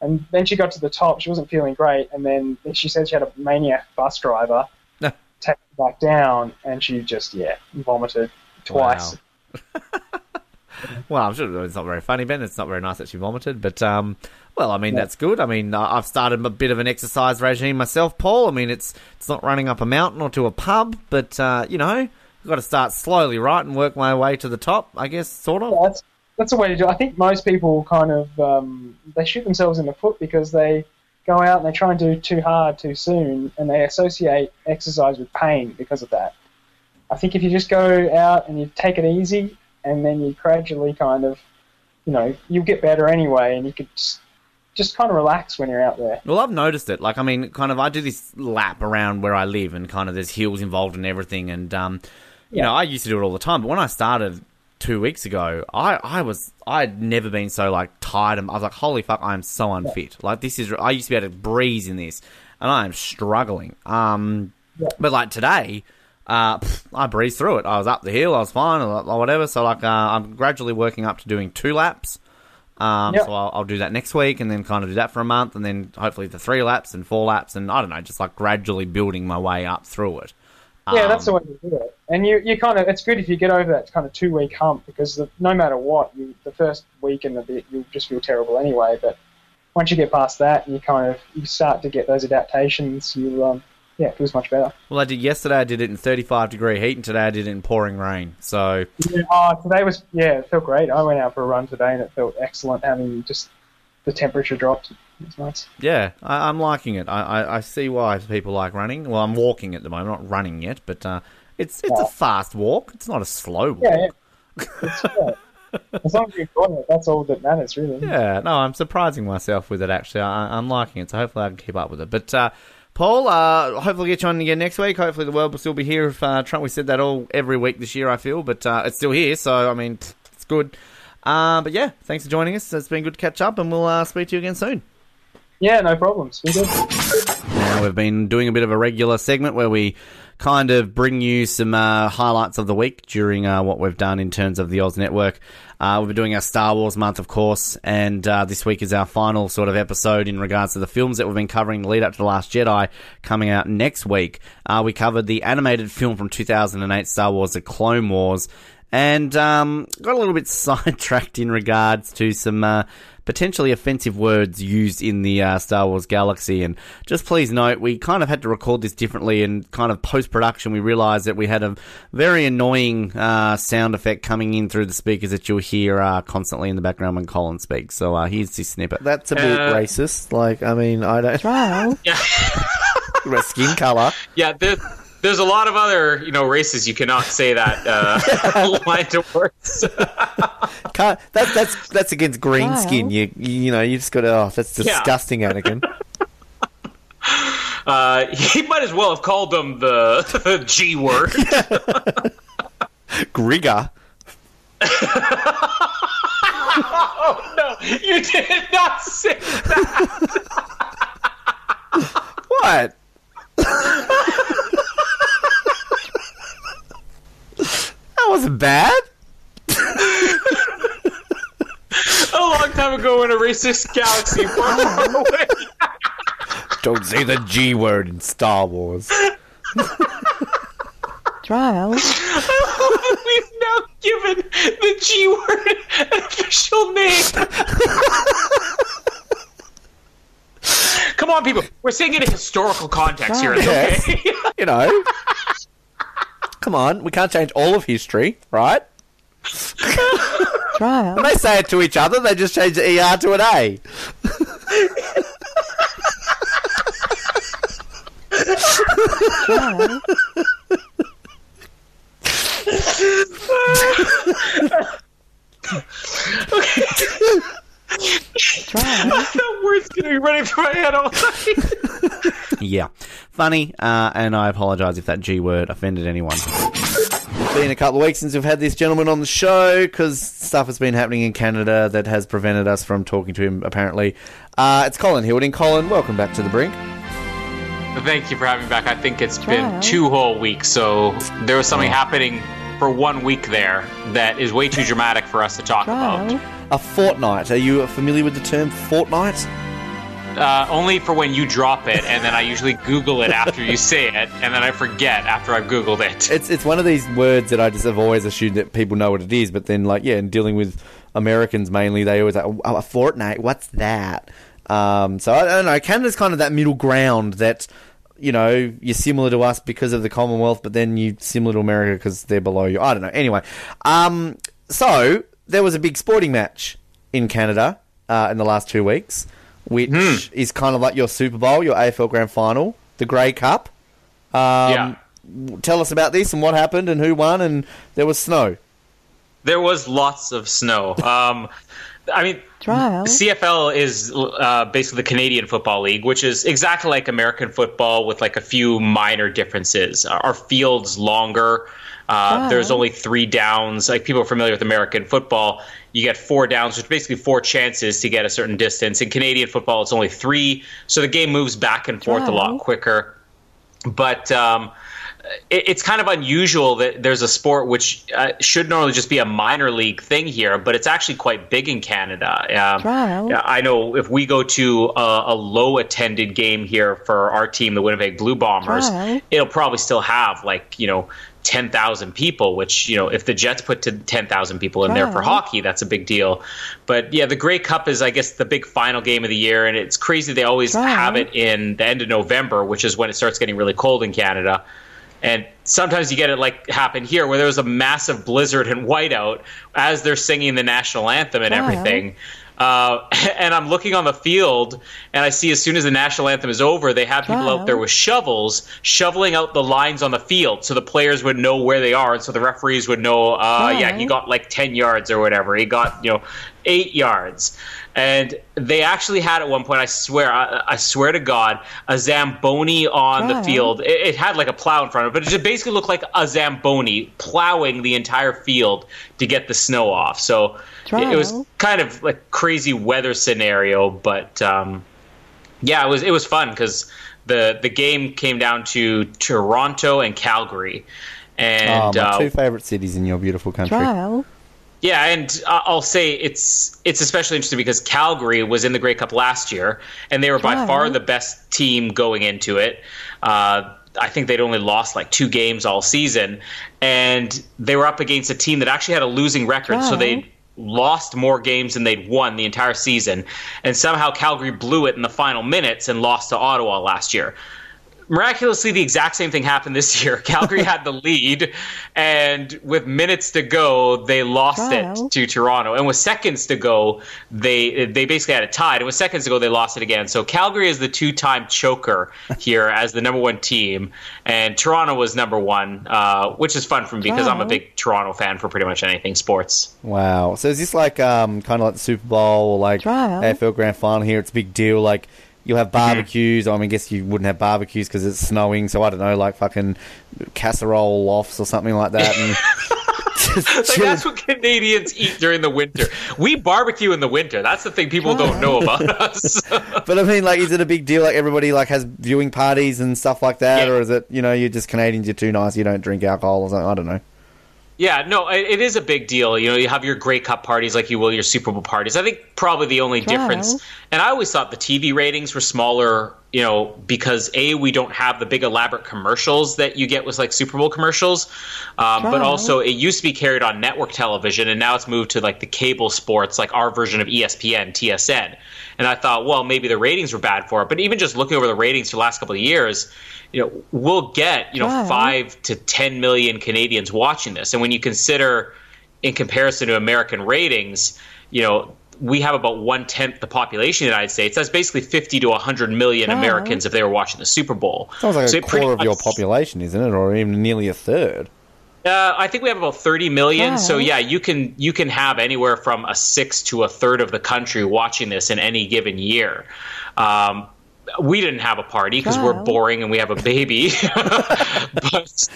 And then she got to the top. She wasn't feeling great, and then she said she had a maniac bus driver No. take her back down, and she just yeah vomited twice. Well, I'm sure it's not very funny, Ben. It's not very nice that she vomited, but um, well, I mean that's good. I mean, I've started a bit of an exercise regime myself, Paul. I mean, it's it's not running up a mountain or to a pub, but uh, you know, I've got to start slowly, right, and work my way to the top. I guess, sort of. That's that's a way to do. it. I think most people kind of um, they shoot themselves in the foot because they go out and they try and do too hard too soon, and they associate exercise with pain because of that. I think if you just go out and you take it easy, and then you gradually kind of, you know, you'll get better anyway, and you could just, just kind of relax when you're out there. Well, I've noticed it. Like, I mean, kind of, I do this lap around where I live, and kind of there's hills involved and everything. And um, you know, I used to do it all the time. But when I started two weeks ago, I I was I had never been so like tired. And I was like, holy fuck, I am so unfit. Like, this is I used to be able to breeze in this, and I am struggling. Um, Yeah. but like today. Uh, pff, I breezed through it. I was up the hill. I was fine, or or whatever. So like, uh, I'm gradually working up to doing two laps. Um, Yep. So I'll, I'll do that next week, and then kind of do that for a month, and then hopefully the three laps and four laps, and I don't know, just like gradually building my way up through it. Yeah, Um, that's the way to do it. And you, you kind of, it's good if you get over that kind of two week hump because the, no matter what, you, the first week and a bit, you'll just feel terrible anyway. But once you get past that, you kind of, you start to get those adaptations. You, um, yeah, it feels much better. Well, I did yesterday. I did it in 35 degree heat, and today I did it in pouring rain. So Yeah, oh, today was, yeah, it felt great. I went out for a run today and it felt excellent having just the temperature dropped. It's nice. yeah, I, I'm liking it. I, I, I see why people like running. Well, I'm walking at the moment, I'm not running yet, but uh, it's it's a fast walk. It's not a slow walk. Yeah, yeah. As long as you enjoy it, that's all that matters, really. Yeah, no, I'm surprising myself with it. Actually, I, I'm liking it, so hopefully I can keep up with it. But uh, Paul, uh, hopefully get you on again next week. Hopefully the world will still be here. If uh, Trump, we said that all every week this year, I feel, but uh, it's still here, so I mean, it's good. Uh, but yeah, thanks for joining us. It's been good to catch up, and we'll uh, speak to you again soon. Yeah, no problems. We good. Now we've been doing a bit of a regular segment where we kind of bring you some uh, highlights of the week during uh, what we've done in terms of the Oz Network. Uh, we've been doing our Star Wars month, of course, and uh, this week is our final sort of episode in regards to the films that we've been covering the lead up to the Last Jedi coming out next week. Uh, we covered the animated film from 2008, Star Wars: The Clone Wars. And um, got a little bit sidetracked in regards to some uh, potentially offensive words used in the uh, Star Wars galaxy. And just please note, we kind of had to record this differently, and kind of post production, we realised that we had a very annoying uh, sound effect coming in through the speakers that you'll hear uh, constantly in the background when Colin speaks. So uh, here's this snippet. That's a bit Uh, racist. Like, I mean, I don't. Yeah, about skin colour. yeah. There, there's a lot of other, you know, races you cannot say that uh, line to words. Can't, that, that's that's against green skin. You you know you just got to. Oh, that's Yeah. disgusting, Anakin. Uh, he might as well have called them the, the G word. Grigger. no, you did not say that. What? Wasn't bad. A long time ago in a racist galaxy far, far away. Don't say the G word in Star Wars. Trials. We've now given the G word an official name. Come on, people. We're saying it in historical context here. It's Yes. okay. You know. Come on, we can't change all of history, right? Trial. When they say it to each other, they just change the ER to an A. Trial. Trial. that word's gonna be running through my head all night. Yeah. Funny, uh, and I apologise if that G word offended anyone. Been a couple of weeks since we've had this gentleman on the show because stuff has been happening in Canada that has prevented us from talking to him, apparently. Uh, it's Colin Hilding. Colin, welcome back to the brink. Thank you for having me back. I think it's Trial. been two whole weeks, so there was something happening for one week there that is way too dramatic for us to talk Trial. about. A fortnight. Are you familiar with the term fortnight? Uh, only for when you drop it, and then I usually Google it after you say it, and then I forget after I've Googled it. It's it's one of these words that I just have always assumed that people know what it is, but then like yeah, in dealing with Americans mainly, they always like oh, a fortnight. What's that? Um, so I, I don't know. Canada's kind of that middle ground that you know you're similar to us because of the Commonwealth, but then you're similar to America because they're below you. I don't know. Anyway, um, so there was a big sporting match in Canada uh, in the last two weeks, which is kind of like your Super Bowl, your AFL Grand Final, the Grey Cup. Um, Yeah. tell us about this and what happened and who won, and there was snow. There was lots of snow. Um, I mean, CFL is uh, basically the Canadian Football League, which is exactly like American football with like a few minor differences. Our field's longer. Uh, There's only three downs. Like people are familiar with American football, you get four downs, which is basically four chances to get a certain distance. In Canadian football, it's only three, so the game moves back and forth a lot quicker. But um, it's kind of unusual that there's a sport which uh, should normally just be a minor league thing here, but it's actually quite big in Canada. Um, yeah, I know if we go to a, a low attended game here for our team, the Winnipeg Blue Bombers, it'll probably still have like, you know, 10,000 people, which, you know, if the Jets put to 10,000 people in there for hockey, that's a big deal. But yeah, the Grey Cup is, I guess, the big final game of the year, and it's crazy they always have it in the end of November, which is when it starts getting really cold in Canada. And sometimes you get it like happen here, where there was a massive blizzard and whiteout as they're singing the national anthem and everything. Uh, and I'm looking on the field, and I see as soon as the national anthem is over, they have people out there with shovels shoveling out the lines on the field, so the players would know where they are, and so the referees would know. Uh, Yeah, he got like ten yards or whatever. He got you know eight yards. And they actually had at one point, I swear, I, I swear to God, a Zamboni on the field. It, it had like a plow in front of it, but it just basically looked like a Zamboni plowing the entire field to get the snow off. So it, it was kind of like crazy weather scenario, but um, yeah, it was it was fun because the the game came down to Toronto and Calgary, and oh, my uh, two favorite cities in your beautiful country. Yeah, and I'll say it's it's especially interesting because Calgary was in the Grey Cup last year, and they were by far the best team going into it. Uh, I think they'd only lost like two games all season, and they were up against a team that actually had a losing record, so they lost more games than they'd won the entire season, and somehow Calgary blew it in the final minutes and lost to Ottawa last year miraculously the exact same thing happened this year. Calgary had the lead and with minutes to go they lost it to toronto. And with seconds to go they they basically had it tied. And with seconds to go they lost it again. So calgary is the two-time choker here as the number one team and toronto was number one uh, which is fun for me because i'm a big toronto fan for pretty much anything sports. Wow. So is this like um, kind of like the Super Bowl or like AFL Grand Final here? It's a big deal. Like you'll have mm-hmm. barbecues. I mean, I guess you wouldn't have barbecues because it's snowing. So I don't know, like fucking casserole offs or something like that. And Like, that's what Canadians eat during the winter. We barbecue in the winter. That's the thing people don't know about us. But I mean, like, is it a big deal? Like everybody like has viewing parties and stuff like that, Yeah. or is it you know you're just Canadians, you're too nice, you don't drink alcohol or something? I don't know. Yeah, no, it, it is a big deal. You know, you have your Grey Cup parties like you will your Super Bowl parties. I think probably the only difference, and I always thought the TV ratings were smaller, you know, because A, we don't have the big elaborate commercials that you get with like Super Bowl commercials, um, but also it used to be carried on network television, and now it's moved to like the cable sports, like our version of ESPN, TSN. And I thought, well, maybe the ratings were bad for it, but even just looking over the ratings for the last couple of years, you know, we'll get you know five to ten million Canadians watching this, and when you consider in comparison to American ratings, you know. We have about one tenth the population of the United States. That's basically fifty to hundred million Americans if they were watching the Super Bowl. Sounds like So a it pretty quarter of your population, isn't it, or even nearly a third? Uh, I think we have about 30 million. So yeah, you can you can have anywhere from a sixth to a third of the country watching this in any given year. Um, we didn't have a party because we're boring and we have a baby. but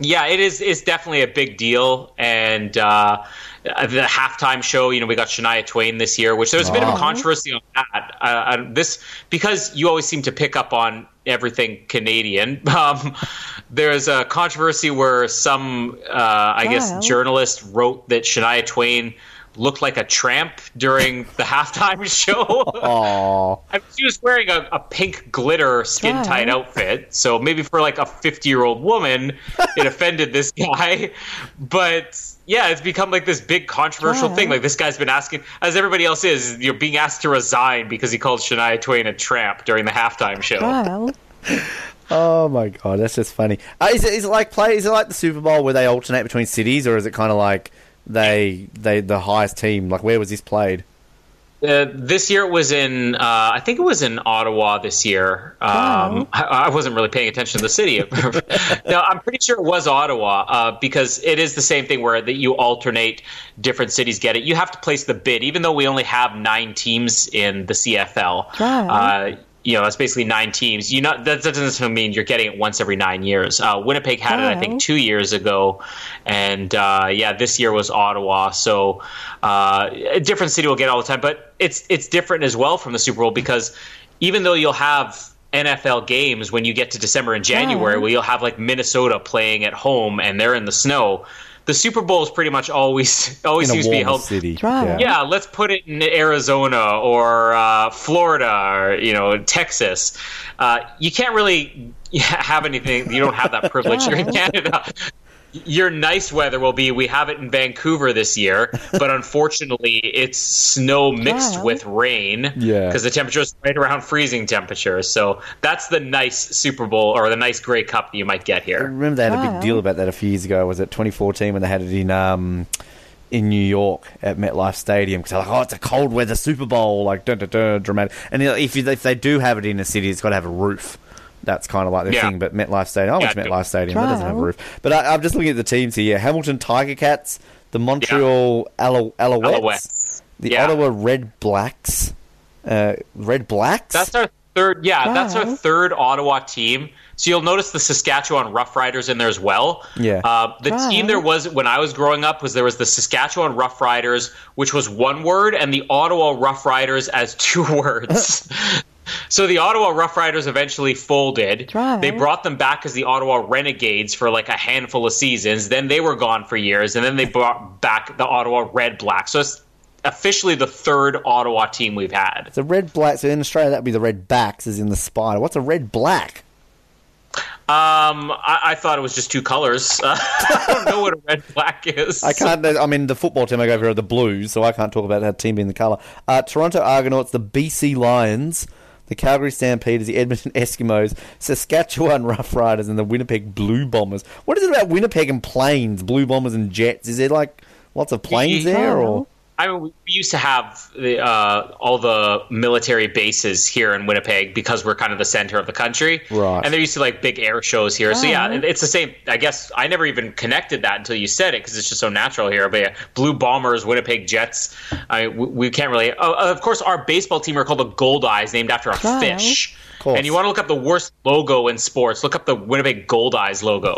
yeah, it is. It's definitely a big deal, and uh, the halftime show. You know, we got Shania Twain this year, which there's a bit of a controversy on that. Uh, uh, this because you always seem to pick up on everything Canadian. Um, there's a controversy where some, uh, I guess, journalist wrote that Shania Twain looked like a tramp during the halftime show. Oh, I mean, she was wearing a, a pink glitter skin tight outfit, so maybe for like a 50 year old woman, it offended this guy. But yeah, it's become like this big controversial thing. Like this guy's been asking, as everybody else is, you're being asked to resign because he called Shania Twain a tramp during the halftime show. Oh my god, that's just funny. Uh, is it is it like play? Is it like the Super Bowl where they alternate between cities, or is it kind of like they they the highest team? Like where was this played? Uh, this year it was in, uh, I think it was in Ottawa this year. Um, I, I wasn't really paying attention to the city. no, I'm pretty sure it was Ottawa uh, because it is the same thing where that you alternate different cities get it. You have to place the bid, even though we only have nine teams in the CFL. Uh, you know, that's basically nine teams. You know, that, that doesn't mean you're getting it once every nine years. Uh, Winnipeg had it, I think, two years ago, and uh, yeah, this year was Ottawa. So uh, a different city will get it all the time, but it's it's different as well from the Super Bowl because even though you'll have NFL games when you get to December and January, where you'll have like Minnesota playing at home and they're in the snow. The Super Bowl is pretty much always always In a seems to be warmer held city. Right. yeah, let's put it in Arizona or uh, Florida or you know Texas. Uh, you can't really have anything. You don't have that privilege here in Canada. Your nice weather will be. We have it in Vancouver this year, but unfortunately, it's snow mixed Yeah. with rain. Yeah. because the temperature is right around freezing temperature. So that's the nice Super Bowl or the nice Grey Cup that you might get here. I here. remember they had a big deal about that a few years ago. Was it 2014 when they had it in um, in New York at MetLife Stadium? Because they're like, oh, it's a cold weather Super Bowl, like dun, dun, dun, dramatic. And if you, if they do have it in a city, it's got to have a roof. That's kind of like their Yeah. thing. But MetLife Stadium, I went to MetLife Stadium. That doesn't have a roof. But I, I'm just looking at the teams here: Hamilton Tiger Cats, the Montreal Alo- Alouettes, Alouettes. the Yeah. Ottawa Red Blacks, uh, Red Blacks. That's our third. Yeah, that's our third Ottawa team. So you'll notice the Saskatchewan Roughriders in there as well. Yeah. Uh, the Wow. team there was when I was growing up was there was the Saskatchewan Roughriders, which was one word, and the Ottawa Roughriders as two words. So the Ottawa Roughriders eventually folded. Right. They brought them back as the Ottawa Renegades for like a handful of seasons. Then they were gone for years, and then they brought back the Ottawa Red Black. So it's officially the third Ottawa team we've had. the Red Black. So in Australia, that'd be the Red Backs, as in the spider. What's a Red Black? Um, I, I thought it was just two colors. Uh, I don't know what a red black is. I can't. I mean, the football team I go over are the Blues, so I can't talk about that team being the colour. Uh, Toronto Argonauts, the BC Lions, the Calgary Stampeders, the Edmonton Eskimos, Saskatchewan Roughriders, and the Winnipeg Blue Bombers. What is it about Winnipeg and planes, Blue Bombers and Jets? Is there like lots of planes there, or I mean, we we used to have the, uh, all the military bases here in Winnipeg because we're kind of the center of the country, Right. And there used to like big air shows here. So yeah, it's the same. I guess I never even connected that until you said it because it's just so natural here. But yeah, Blue Bombers, Winnipeg Jets. I mean, we, we can't really. Oh, of course, our baseball team are called the Goldeyes, named after a Wow. fish. Course. And you want to look up the worst logo in sports? Look up the Winnipeg Goldeyes logo.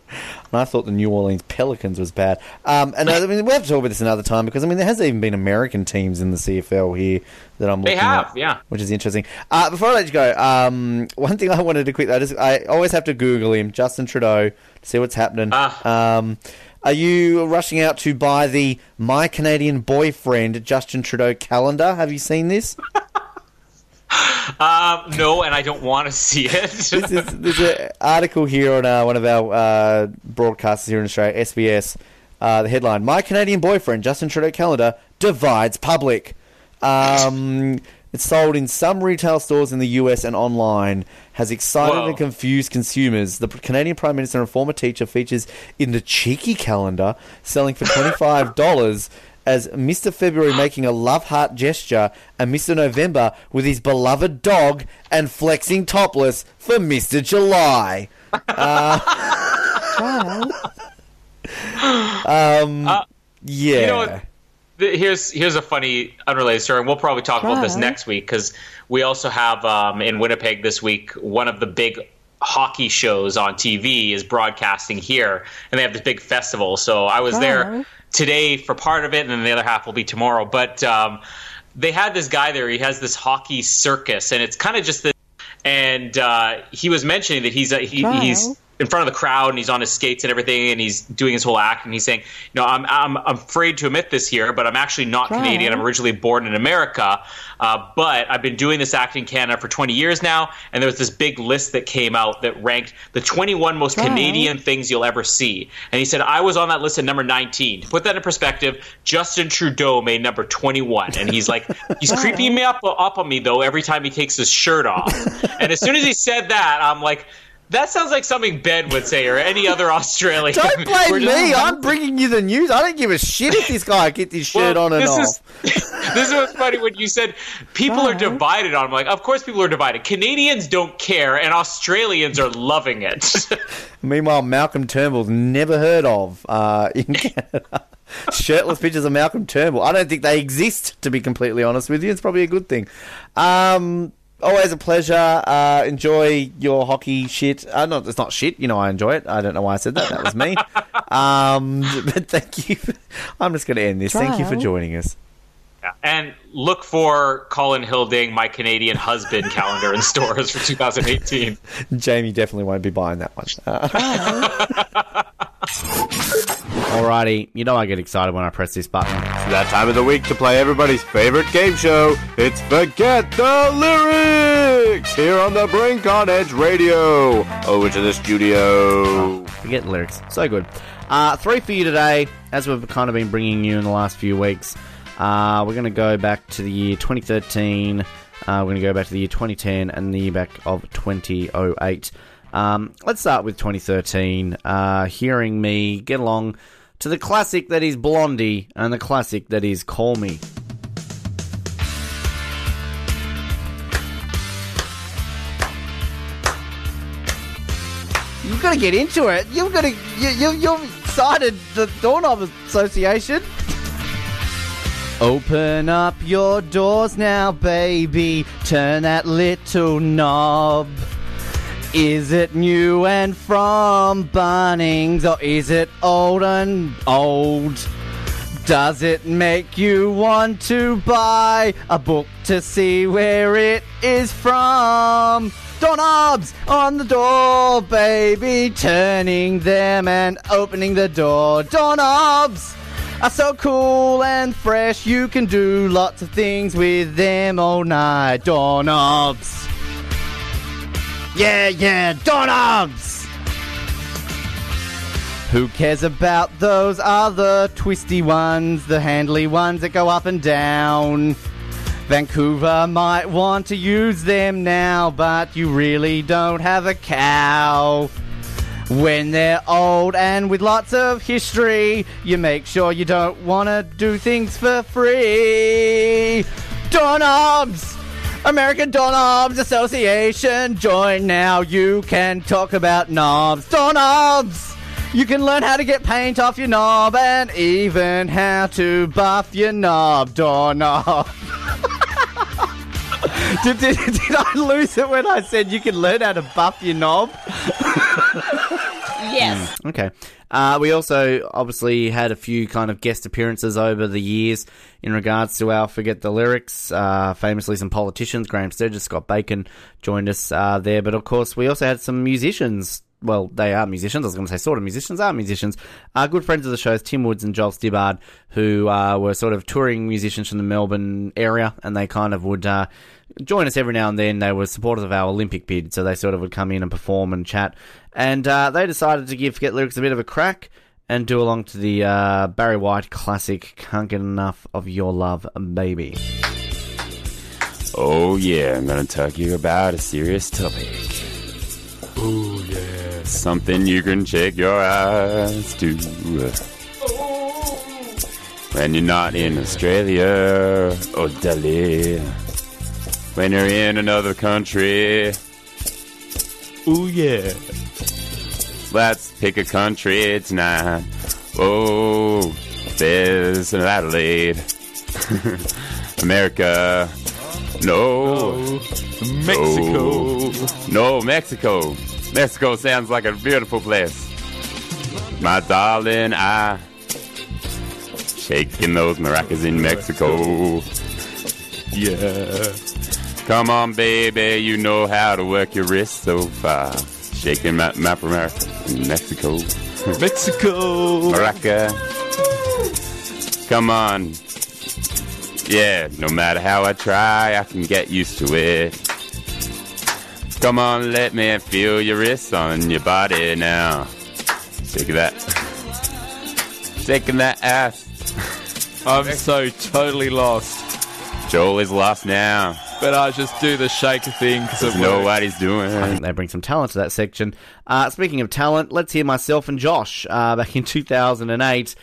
I thought the New Orleans Pelicans was bad. Um, and I mean, we have to talk about this another time because I mean, there has even been American teams in the CFL here that I'm They looking have, at, yeah. which is interesting. Uh, before I let you go, um, one thing I wanted to quickly, I just, I always have to Google him, Justin Trudeau, to see what's happening. Ah. Um, are you rushing out to buy the My Canadian Boyfriend Justin Trudeau calendar? Have you seen this? um, no, and I don't want to see it. this is, there's an article here on uh, one of our uh, broadcasters here in Australia, SBS. Uh, the headline: My Canadian boyfriend Justin Trudeau calendar divides public. Um, it's sold in some retail stores in the US and online. Has excited Whoa. and confused consumers. The Canadian Prime Minister and former teacher features in the cheeky calendar, selling for twenty five dollars. As Mr. February making a love heart gesture, and Mr. November with his beloved dog, and flexing topless for Mr. July. Wow. Um, Uh, yeah. you know what? Here's here's a funny unrelated story, and we'll probably talk about this next week because we also have um, in Winnipeg this week one of the big hockey shows on TV is broadcasting here, and they have this big festival. So I was there today for part of it, and then the other half will be tomorrow. But um, they had this guy there. He has this hockey circus, and it's kind of just the. And uh, he was mentioning that he's a, he, Wow. he's in front of the crowd and he's on his skates and everything and he's doing his whole act and he's saying, you know, I'm I'm, I'm afraid to admit this here, but I'm actually not. Canadian. I'm originally born in America, uh, but I've been doing this acting in Canada for 20 years now. And there was this big list that came out that ranked the 21 most. Canadian things you'll ever see. And he said I was on that list at number 19. To put that in perspective, Justin Trudeau made number 21, and he's like, he's creeping me up up on me though every time he takes his shirt off. and as soon as he said that, I'm like That sounds like something Ben would say or any other Australian. Don't blame me. I'm bringing you the news. I don't give a shit if this guy gets his shirt Well, on and this off. Is, this is what's funny when you said people are divided on. I'm like, of course people are divided. Canadians don't care, and Australians are loving it. Meanwhile, Malcolm Turnbull's never heard of uh, in Canada. Shirtless pictures of Malcolm Turnbull. I don't think they exist, to be completely honest with you. It's probably a good thing. Um, always a pleasure. Uh, enjoy your hockey shit. Uh, not, it's not shit. You know, I enjoy it. I don't know why I said that. That was me. um, but thank you. I'm just going to end this. Thank you for joining us. and look for Colin Hilding, my Canadian husband calendar in stores for 2018. Jamie definitely won't be buying that one. Uh, Alrighty, you know I get excited when I press this button. It's that time of the week to play everybody's favorite game show. It's Forget the Lyrics here on the Brink on Edge Radio. Over to the studio. Forget the lyrics. So good. Uh, three for you today, as we've kind of been bringing you in the last few weeks. Uh, we're going to go back to the year 2013. Uh, we're going to go back to the year 2010 and the year back of 2008. Um, let's start with 2013. Uh, hearing me get along to the classic that is Blondie and the classic that is Call Me. You've got to get into it. You've got to. You, you, you've cited the Doorknob Association. Open up your doors now, baby. Turn that little knob. Is it new and from Bunnings, or is it old and old? Does it make you want to buy a book to see where it is from? Doorknobs on the door, baby, turning them and opening the door. Doorknobs are so cool and fresh, you can do lots of things with them all night. Doorknobs. Yeah, yeah, doorknobs! Who cares about those other twisty ones, the handly ones that go up and down? Vancouver might want to use them now, but you really don't have a cow. When they're old and with lots of history, you make sure you don't want to do things for free. Doorknobs! American Doorknobs Association, join now. You can talk about knobs. Doorknobs! You can learn how to get paint off your knob and even how to buff your knob. Doorknob. did, did, did I lose it when I said you can learn how to buff your knob? Yes. Okay. Uh, we also obviously had a few kind of guest appearances over the years in regards to our Forget the Lyrics. Uh, famously, some politicians, Graeme Sturges, Scott Bacon joined us uh, there. But of course, we also had some musicians. Well, they are musicians. I was going to say sort of musicians, are musicians. Uh, good friends of the shows, Tim Woods and Joel Stibbard, who uh, were sort of touring musicians from the Melbourne area, and they kind of would uh, join us every now and then. They were supporters of our Olympic bid, so they sort of would come in and perform and chat. And uh, they decided to give Forget Lyrics a bit of a crack and do along to the uh, Barry White classic "Can't Get Enough of Your Love, Baby." Oh yeah, I'm gonna talk to you about a serious topic. Oh yeah, something you can check your eyes to. When you're not in Australia or Delhi, when you're in another country. Oh yeah. Let's pick a country tonight. Oh, there's an Adelaide. America. No. Mexico. No, Mexico. Mexico sounds like a beautiful place. My darling, I shaking those maracas in Mexico. Yeah. Come on, baby, you know how to work your wrist so far. Shaking map, map America in Mexico. Mexico. Maraca. Come on. Yeah, no matter how I try, I can get used to it. Come on, let me feel your wrists on your body now. Take that. Taking that ass. I'm so totally lost. Joel is lost now. but I just do the shaker thing because it know what he's doing. I think they bring some talent to that section. Uh, speaking of talent, let's hear myself and Josh uh, back in 2008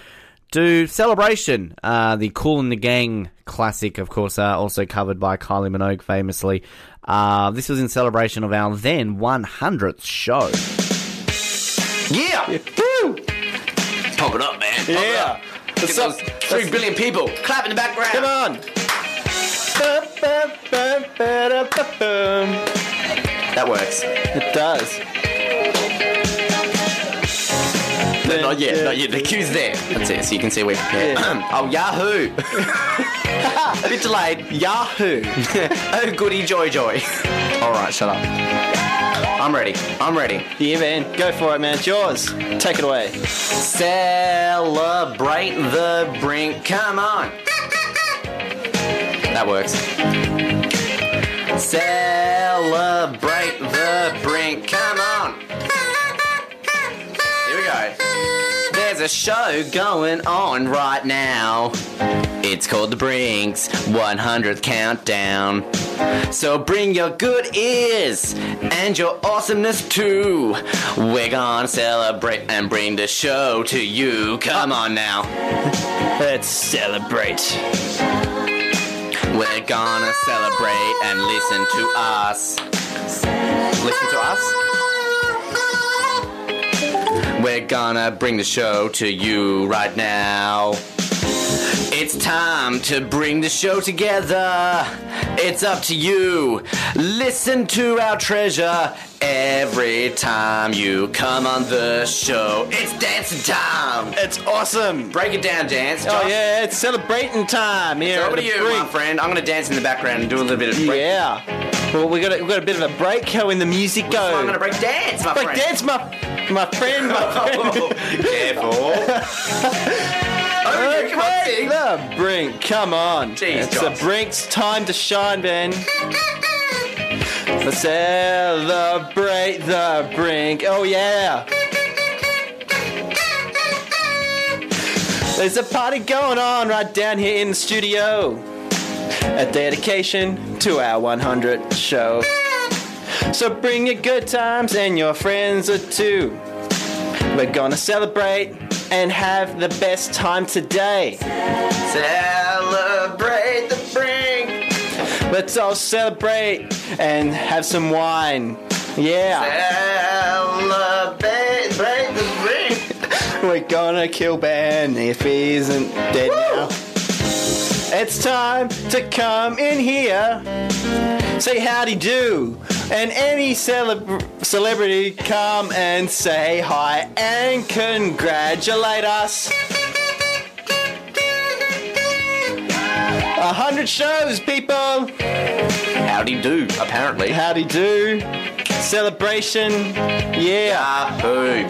do Celebration, uh, the Kool and the Gang classic, of course, uh, also covered by Kylie Minogue famously. Uh, this was in celebration of our then 100th show. Yeah! Woo! Pump it up, man. Pump it Yeah. up. Get those three billion people. Clap in the background. Come on. That works. It does. No, not yet, not yet. The cue's there. That's it, so you can see we're prepared. oh, Yahoo! A bit delayed. Yahoo! oh, goody joy joy. Alright, shut up. I'm ready. I'm ready. Yeah, man. Go for it, man. It's yours. Take it away. Celebrate the brink. Come on. That works. Celebrate the brink. Come on. There's a show going on right now. It's called The Brinks 100th Countdown. So bring your good ears and your awesomeness too. We're gonna celebrate and bring the show to you. Come on now. Let's celebrate. We're gonna celebrate and listen to us. Listen We're gonna bring the show to you right now. It's time to bring the show together. It's up to you. Listen to our treasure every time you come on the show. It's dancing time. It's awesome. Break it down, dance. Oh yeah, it's celebrating time here. So over to you, brink. my friend. I'm gonna dance in the background and do a little bit of break. Yeah. Well, we got a, we got a bit of a break. How in the music go? I'm gonna break dance, my break friend. Break dance, my my friend, my oh, friend. Careful. oh, come on. The brink, come on. Jeez, it's Josh. the brink's time to shine, Ben. Let's celebrate the brink. Oh yeah. There's a party going on right down here in the studio. A dedication to our 100 show. So bring your good times and your friends are too. We're gonna celebrate and have the best time today. Celebrate the brink. Let's all celebrate and have some wine. Yeah, Celebrate the brink. we're gonna kill Ben if he isn't dead now. It's time to come in here, say howdy do, and any celeb- celebrity come and say hi and congratulate us. A hundred shows, people. Howdy do, apparently. Howdy do. Celebration. Yeah. Yahoo.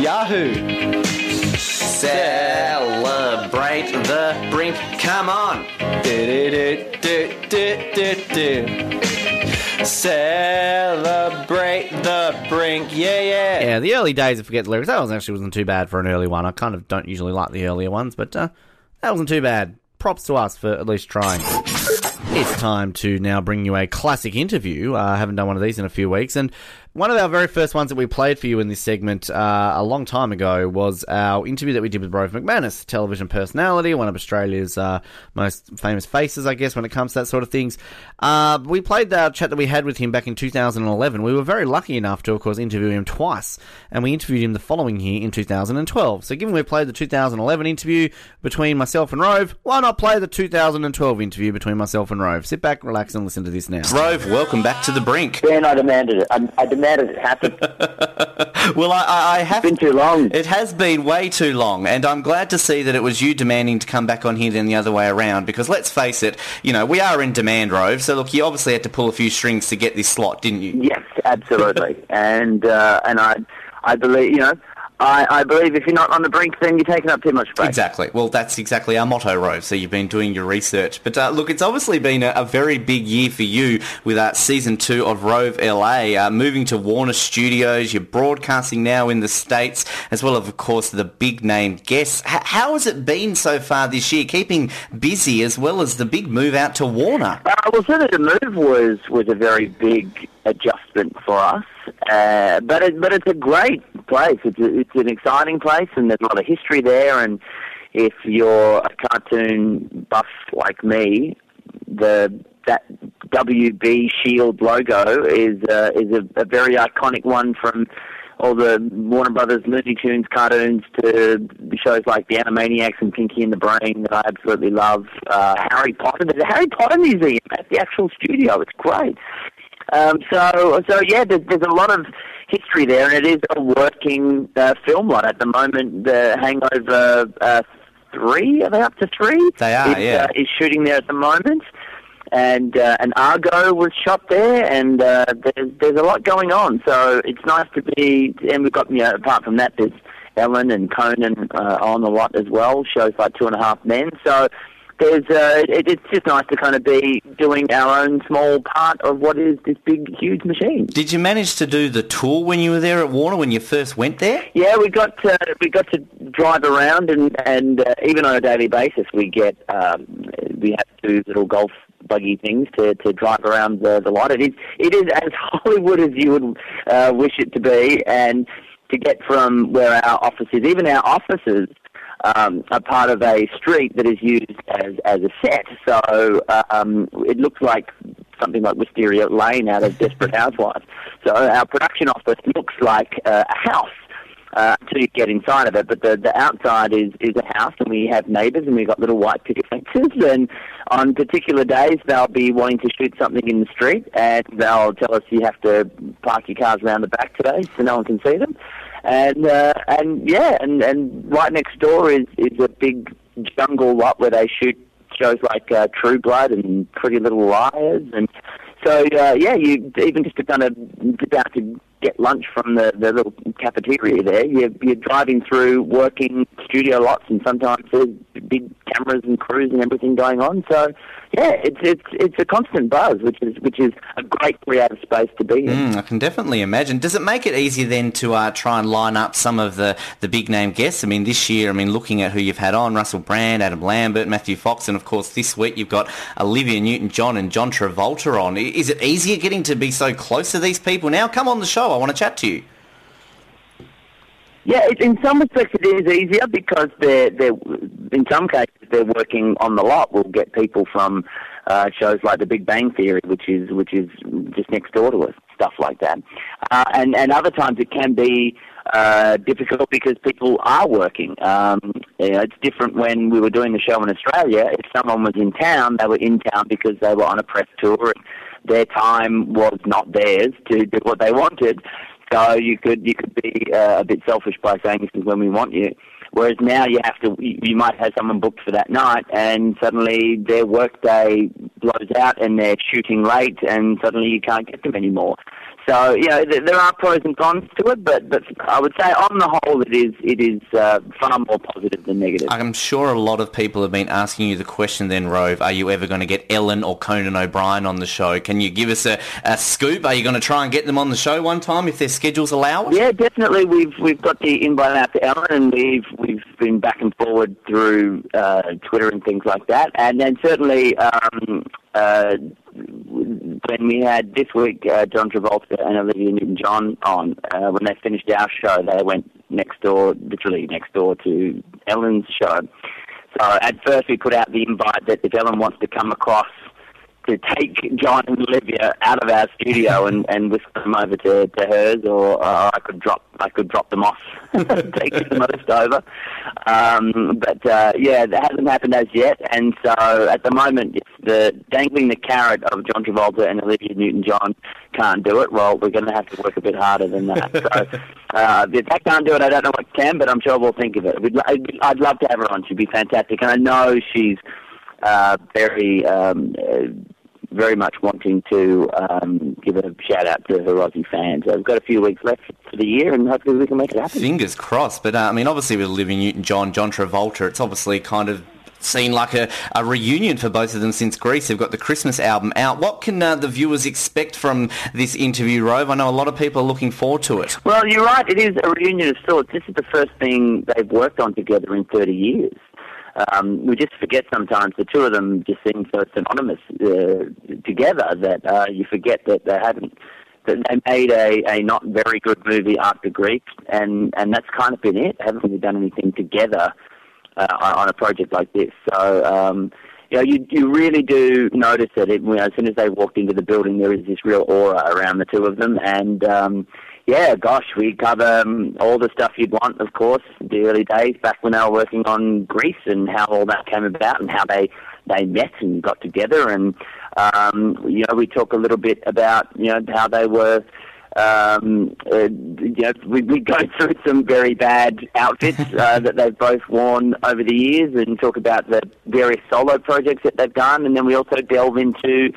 Yahoo. Celebrate the brink. Come on. Celebrate the brink. Yeah, yeah. Yeah, the early days of Forget the Lyrics, that was actually wasn't too bad for an early one. I kind of don't usually like the earlier ones, but uh, that wasn't too bad. Props to us for at least trying. It's time to now bring you a classic interview. Uh, I haven't done one of these in a few weeks, and one of our very first ones that we played for you in this segment uh, a long time ago was our interview that we did with Rove McManus, television personality, one of Australia's uh, most famous faces, I guess, when it comes to that sort of things. Uh, we played the chat that we had with him back in 2011. We were very lucky enough to, of course, interview him twice, and we interviewed him the following year in 2012. So, given we played the 2011 interview between myself and Rove, why not play the 2012 interview between myself and Rove? Sit back, relax, and listen to this now. Rove, welcome back to the brink. Ben, I demanded it. I, I demanded it happen. Well, I, I, I have Been too long. It has been way too long, and I'm glad to see that it was you demanding to come back on here than the other way around. Because let's face it, you know we are in demand, Rove. So look, you obviously had to pull a few strings to get this slot, didn't you? Yes, absolutely. and uh, and I I believe you know I, I believe if you're not on the brink, then you're taking up too much space. Exactly. Well, that's exactly our motto, Rove. So you've been doing your research. But uh, look, it's obviously been a, a very big year for you with uh, season two of Rove LA, uh, moving to Warner Studios. You're broadcasting now in the States, as well as, of course, the big name guests. H- how has it been so far this year, keeping busy as well as the big move out to Warner? Uh, well, certainly the move was was a very big adjustment for us, uh, but it, but it's a great place. It's a, it's an exciting place, and there's a lot of history there. And if you're a cartoon buff like me, the that WB Shield logo is uh, is a, a very iconic one from all the Warner Brothers Looney Tunes cartoons to shows like the Animaniacs and Pinky and the Brain that I absolutely love. Uh, Harry Potter, a Harry Potter museum at the actual studio. It's great. Um, so, so yeah, there's, there's a lot of history there, and it is a working uh, film lot at the moment. The Hangover uh, three, are they up to three? They are, is, yeah. Uh, is shooting there at the moment, and uh, and Argo was shot there, and uh, there's there's a lot going on. So it's nice to be, and we've got you know apart from that, there's Ellen and Conan uh, on a lot as well. Shows like Two and a Half Men. So there's uh, it, it's just nice to kind of be doing our own small part of what is this big, huge machine. Did you manage to do the tour when you were there at Warner, when you first went there? Yeah, we got to, we got to drive around, and and uh, even on a daily basis, we get um, we have two little golf buggy things to, to drive around the, the lot. It is it is as Hollywood as you would uh, wish it to be, and to get from where our office is, even our offices um, are part of a street that is used as, as a set. So um, it looks like something like Wisteria Lane out of Desperate Housewives. So our production office looks like uh, a house. Uh, until you get inside of it, but the, the outside is, is a house, and we have neighbours, and we've got little white picket fences. And on particular days, they'll be wanting to shoot something in the street, and they'll tell us you have to park your cars around the back today, so no one can see them and uh, and yeah, and and right next door is is a big jungle lot where they shoot shows like uh, True Blood and Pretty Little Liars, and so uh, yeah, you even just to kind of get about to get lunch from the, the little cafeteria there, you're, you're driving through working studio lots, and sometimes there's big cameras and crews and everything going on. So yeah, it's it's it's a constant buzz, which is which is a great creative space to be in. Mm, I can definitely imagine. Does it make it easier then to uh, try and line up some of the, the big name guests? I mean, this year, I mean, looking at who you've had on, Russell Brand, Adam Lambert, Matthew Fox, and of course this week you've got Olivia Newton-John and John Travolta on. Is it easier getting to be so close to these people now? Come on the show. I want to chat to you. Yeah, it, in some respects it is easier because they're they're in some cases they're working on the lot. We'll get people from uh, shows like The Big Bang Theory, which is which is just next door to us, stuff like that. Uh, and and other times it can be uh, difficult because people are working. Um, you know, it's different when we were doing the show in Australia. If someone was in town, they were in town because they were on a press tour. And their time was not theirs to do what they wanted. So you could you could be uh, a bit selfish by saying this is when we want you. Whereas now you have to you you might have someone booked for that night, and suddenly their workday blows out, and they're shooting late, and suddenly you can't get them anymore. So you know th- there are pros and cons to it, but but I would say on the whole it is it is uh, far more positive than negative. I'm sure a lot of people have been asking you the question then, Rove, are you ever going to get Ellen or Conan O'Brien on the show? Can you give us a, a scoop? Are you going to try and get them on the show one time if their schedules allow it? Yeah, definitely. We've we've got the invite out to Ellen, and we've we've been back and forward through uh, Twitter and things like that. And then certainly um, uh, when we had this week uh, John Travolta and Olivia Newton-John on, uh, when they finished our show, they went next door, literally next door to Ellen's show. So at first we put out the invite that if Ellen wants to come across to take John and Olivia out of our studio and, and whisk them over to, to hers, or uh, I could drop I could drop them off, take the most over. Um, but uh, yeah, that hasn't happened as yet, and so at the moment it's the dangling the carrot of John Travolta and Olivia Newton-John can't do it. Well, we're going to have to work a bit harder than that. So uh, if they can't do it, I don't know what can, but I'm sure we'll think of it. We'd, I'd, I'd love to have her on. She'd be fantastic, and I know she's uh, very um, uh, very much wanting to um, give a shout out to her Aussie fans. We've got a few weeks left for the year, and hopefully we can make it happen. Fingers crossed. But uh, I mean, obviously with Olivia Newton-John, John Travolta, it's obviously kind of seen like a, a reunion for both of them since Grease. They've got the Christmas album out. What can uh, the viewers expect from this interview, Rove? I know a lot of people are looking forward to it. Well, you're right. It is a reunion of sorts. This is the first thing they've worked on together in 30 years. Um, we just forget sometimes the two of them just seem so synonymous uh, together that uh, you forget that they haven't. That they made a, a not very good movie after Grease, and, and that's kind of been it. They haven't really done anything together uh, on a project like this. So, um, you know, you you really do notice that it, you know, as soon as they walked into the building, there is this real aura around the two of them, and um, yeah, gosh, we cover um, all the stuff you'd want, of course, the early days back when they were working on Grease and how all that came about and how they they met and got together, and um, you know, we talk a little bit about you know how they were um, uh, you know, we, we go through some very bad outfits uh, that they've both worn over the years and talk about the various solo projects that they've done. And then we also delve into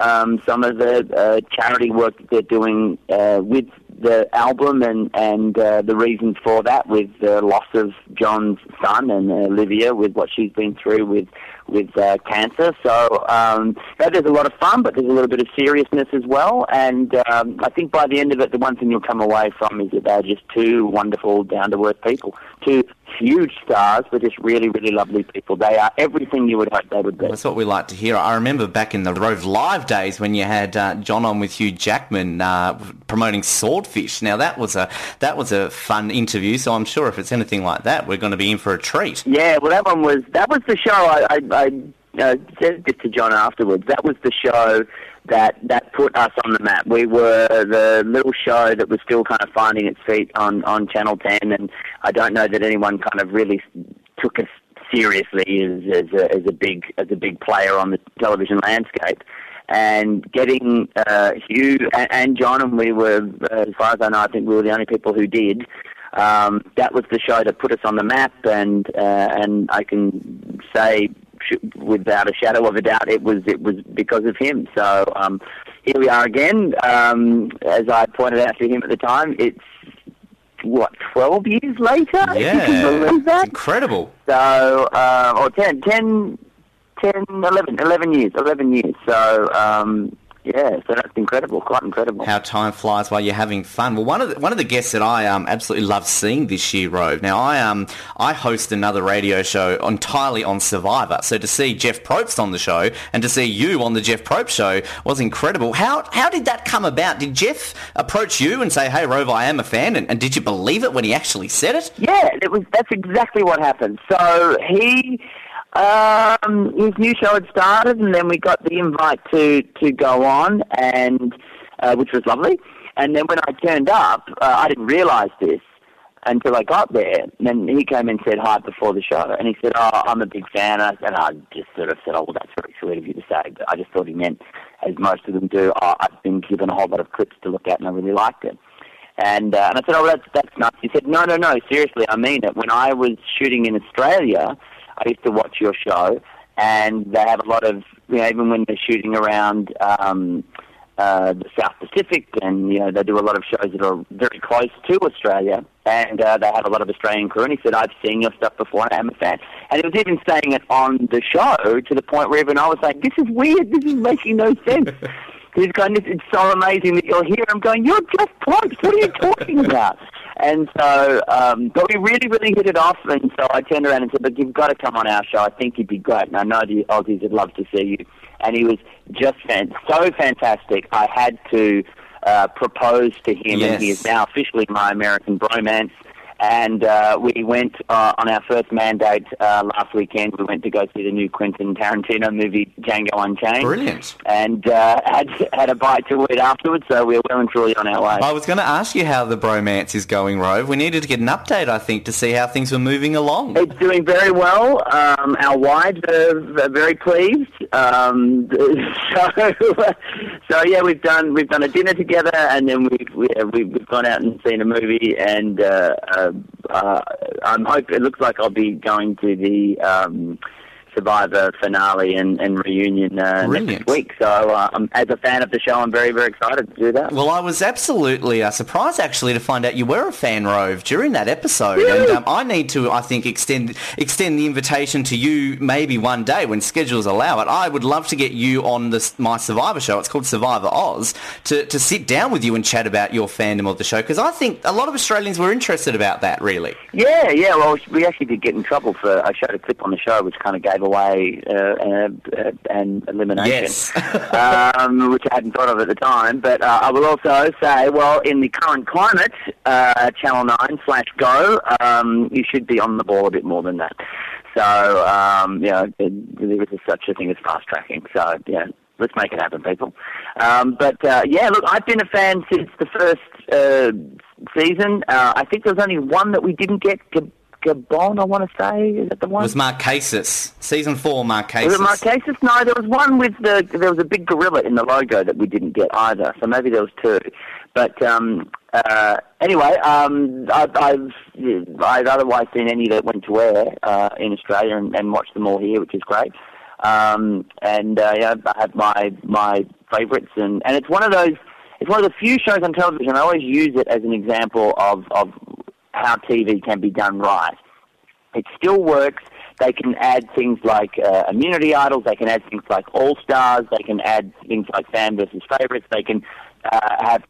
um, some of the uh, charity work that they're doing uh, with the album and, and uh, the reasons for that with the loss of John's son and Olivia with what she's been through with with uh, cancer. So um, yeah, there's a lot of fun, but there's a little bit of seriousness as well. And um, I think by the end of it, the one thing you'll come away from is that they're just two wonderful, down to earth people, two huge stars, but just really, really lovely people. They are everything you would hope they would be. That's what we like to hear. I remember back in the Rove Live days when you had uh, John on with Hugh Jackman uh, promoting Swordfish. Now that was a that was a fun interview. So I'm sure if it's anything like that, we're going to be in for a treat. Yeah, well, that one was that was the show. I, I, I uh, said it to John afterwards. That was the show that that put us on the map. We were the little show that was still kind of finding its feet on on Channel Ten, and I don't know that anyone kind of really took us seriously as, as, a, as a big as a big player on the television landscape. And getting uh, Hugh and, and John, and we were, as far as I know, I think we were the only people who did um, that was the show that put us on the map, and uh, and I can say without a shadow of a doubt, it was it was because of him. So um, here we are again. Um, as I pointed out to him at the time, it's what twelve years later. if you can Yeah, believe that. incredible. So, uh, or 10, 10, 10, 11, 11 years, 11 years. So, um, yeah, so that's incredible, quite incredible. How time flies while you're having fun. Well, one of the, one of the guests that I um, absolutely love seeing this year, Rove. Now, I um I host another radio show entirely on Survivor. So to see Jeff Probst on the show and to see you on the Jeff Probst show was incredible. How how did that come about? Did Jeff approach you and say, "Hey, Rove, I am a fan," and, and did you believe it when he actually said it? Yeah, it was. That's exactly what happened. So he, um, his new show had started, and then we got the invite to to go on, and uh, which was lovely. And then when I turned up, uh, I didn't realise this until I got there. And then he came and said hi before the show, and he said, "Oh, I'm a big fan." And I, and I just sort of said, "Oh, well, that's very sweet of you to say," but I just thought he meant, as most of them do, oh, I've been given a whole lot of clips to look at, and I really liked it. And, uh, and I said, oh, that's, that's nuts. He said, no, no, no, seriously, I mean it. When I was shooting in Australia, I used to watch your show, and they have a lot of, you know, even when they're shooting around um, uh, the South Pacific, and, you know, they do a lot of shows that are very close to Australia, and uh, they have a lot of Australian crew, and he said, I've seen your stuff before, and I'm a fan. And he was even saying it on the show to the point where even I was like, this is weird, this is making no sense. He's going, it's so amazing that you're here. I'm going, you're just Probst. What are you talking about? And so, um, but we really, really hit it off. And so I turned around and said, look, you've got to come on our show. I think you'd be great. And I know the Aussies would love to see you. And he was just fan- so fantastic. I had to uh, propose to him, and he is now officially my American bromance. And uh, we went uh, on our first mandate uh, last weekend. We went to go see the new Quentin Tarantino movie, Django Unchained Brilliant. and uh, had had a bite to eat afterwards. So we're well and truly on our way. I was going to ask you how the bromance is going, Rove. We needed to get an update, I think, to see how things were moving along. It's doing very well. Um, our wives are, are very pleased. Um, so, so yeah, we've done we've done a dinner together, and then we've we, uh, we've we've gone out and seen a movie. And uh, uh, I'm hope it looks like I'll be going to the um, Survivor finale and, and reunion uh, next week. So, uh, um, as a fan of the show, I'm very, very excited to do that. Well, I was absolutely uh, surprised actually to find out you were a fan, Rove, during that episode, and um, I need to, I think, extend extend the invitation to you maybe one day when schedules allow it. I would love to get you on this my Survivor show. It's called Survivor Oz to to sit down with you and chat about your fandom of the show because I think a lot of Australians were interested about that. Really, Yeah, yeah. Well, we actually did get in trouble for I showed a clip on the show which kind of gave away uh, uh, uh, elimination, Yes. um, which I hadn't thought of at the time. But uh, I will also say, well, in the current climate, uh, Channel Nine slash Go, um, you should be on the ball a bit more than that. So, um, you know, there is such a thing as fast tracking. So, yeah. Let's make it happen, people. Um, but uh, yeah, look, I've been a fan since the first uh, season. Uh, I think there was only one that we didn't get. Gabon, I want to say, is that the it one? was Marquesas, season four, Marquesas. Was it Marquesas? No, there was one with the there was a big gorilla in the logo that we didn't get either. So maybe there was two. But um, uh, anyway, um, I, I've I've otherwise seen any that went to air uh, in Australia and, and watched them all here, which is great. Um, and uh, yeah, I have my my favourites, and, and it's one of those. It's one of the few shows on television. I always use it as an example of of how TV can be done right. It still works. They can add things like uh, immunity idols. They can add things like all stars. They can add things like fan versus favorites. They can uh, have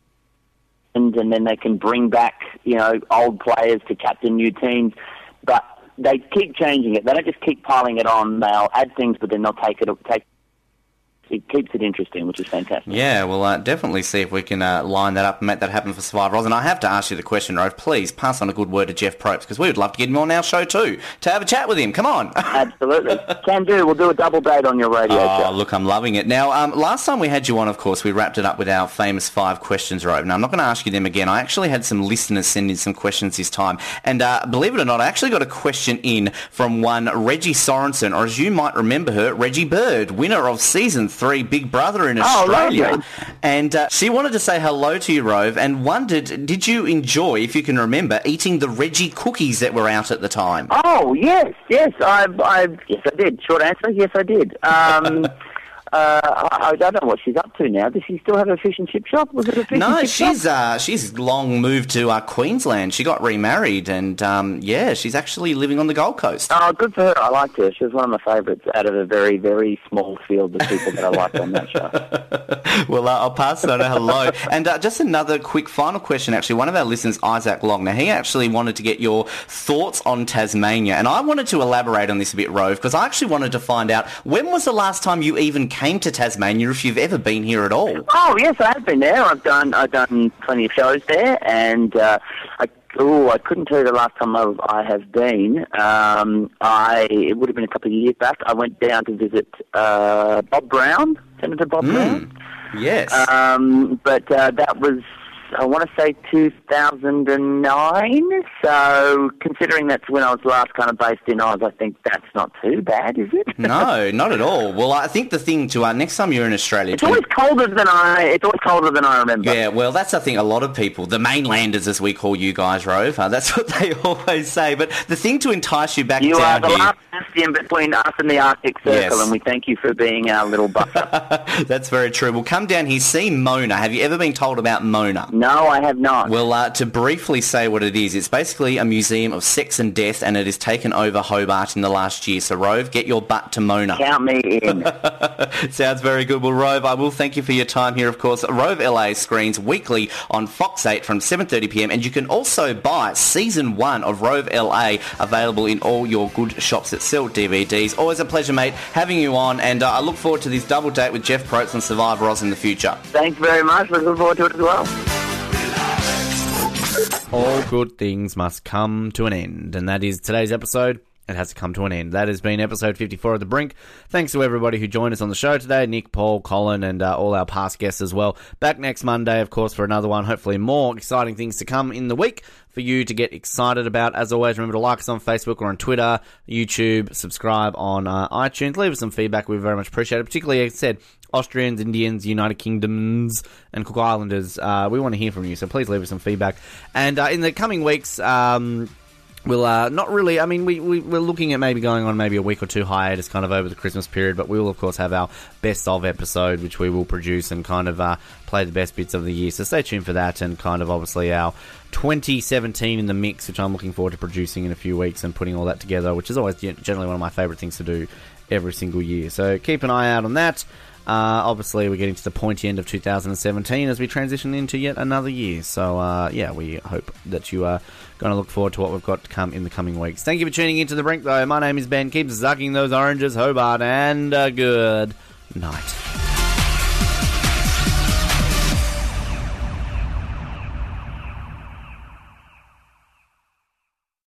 and then they can bring back you know old players to captain new teams. But they keep changing it. They don't just keep piling it on. They'll add things, but then they'll take it take. It keeps it interesting, which is fantastic. Yeah, well, uh, definitely see if we can uh, line that up and make that happen for Survivor Oz. And I have to ask you the question, Rove. Please pass on a good word to Jeff Probst because we would love to get him on our show too to have a chat with him. Come on. Absolutely, can do. We'll do a double date on your radio Oh, show. look, I'm loving it. Now, um, last time we had you on, of course, we wrapped it up with our famous five questions, Rove. Now, I'm not going to ask you them again. I actually had some listeners send in some questions this time. And uh, believe it or not, I actually got a question in from one Reggie Sorensen, or as you might remember her, Reggie Bird, winner of Season 3 Big Brother in Oh, Australia. lovely. and uh, she wanted to say hello to you, Rove, and wondered, did you enjoy, if you can remember, eating the Reggie cookies that were out at the time? Oh yes, yes, I, I, yes, I did. Short answer, yes, I did. Um, uh, I, I don't know what she's up to now. Does she still have a fish and chip shop? Was it a fish No, and chip she's shop? uh, she's long moved to uh, Queensland. She got remarried, and um, yeah, she's actually living on the Gold Coast. Oh, good for her. I liked her. She was one of my favourites out of a very, very small field of people that I liked on that show. Well, uh, I'll pass on a hello. and uh, just another quick final question, actually. One of our listeners, Isaac Long, now he actually wanted to get your thoughts on Tasmania, and I wanted to elaborate on this a bit, Rove, because I actually wanted to find out when was the last time you even came to Tasmania, if you've ever been here at all. Oh yes, I have been there. I've done I've done plenty of shows there, and uh, I oh I couldn't tell you the last time I've, I have been. Um, I it would have been a couple of years back. I went down to visit uh, Bob Brown, Senator Bob Brown. Yes. Um, but uh, that was I want to say 2009. So considering that's when I was last kind of based in Oz, I think that's not too bad, is it? no, not at all. Well, I think the thing to uh, next time you're in Australia, It's always colder than I. It's always colder than I remember. Yeah, well, that's I think a lot of people, the mainlanders as we call you guys, Rove. Uh, that's what they always say. But the thing to entice you back You are the here, last bastion between us and the Arctic Circle, Yes. and we thank you for being our little buffer. that's very true. We'll come down here, see Mona. Have you ever been told about Mona? no, I have not. Well, uh, to briefly say what it is, it's basically a museum of sex and death, and it has taken over Hobart in the last year. So, Rove, get your butt to Mona. Count me in. Sounds very good. Well, Rove, I will thank you for your time here, of course. Rove LA screens weekly on Fox 8 from 7.30pm, and you can also buy Season 1 of Rove LA available in all your good shops that sell DVDs. Always a pleasure, mate, having you on, and uh, I look forward to this double date with Jeff Probst and Survivor Oz in the future. Thanks very much. Looking forward to it as well. All good things must come to an end, and that is today's episode. It has to come to an end. That has been episode 54 of The Brink. Thanks to everybody who joined us on the show today Nick, Paul, Colin, and uh, all our past guests as well. Back next Monday, of course, for another one. Hopefully, more exciting things to come in the week for you to get excited about. As always, remember to like us on Facebook or on Twitter, YouTube, subscribe on uh, iTunes, leave us some feedback. We very much appreciate it. Particularly, as I said, Austrians, Indians, United Kingdoms, and Cook Islanders. Uh, we want to hear from you, so please leave us some feedback. And uh, in the coming weeks, um, We'll uh, not really. I mean, we, we we're looking at maybe going on maybe a week or two hiatus, kind of over the Christmas period. But we will of course have our best of episode, which we will produce and kind of uh, play the best bits of the year. So stay tuned for that, and kind of obviously our 2017 in the mix, which I'm looking forward to producing in a few weeks and putting all that together, which is always generally one of my favourite things to do every single year. So keep an eye out on that. Uh, obviously, we're getting to the pointy end of 2017 as we transition into yet another year. So, uh, yeah, we hope that you are going to look forward to what we've got to come in the coming weeks. Thank you for tuning into The Brink, though. My name is Ben. Keep sucking those oranges, Hobart, and a good night.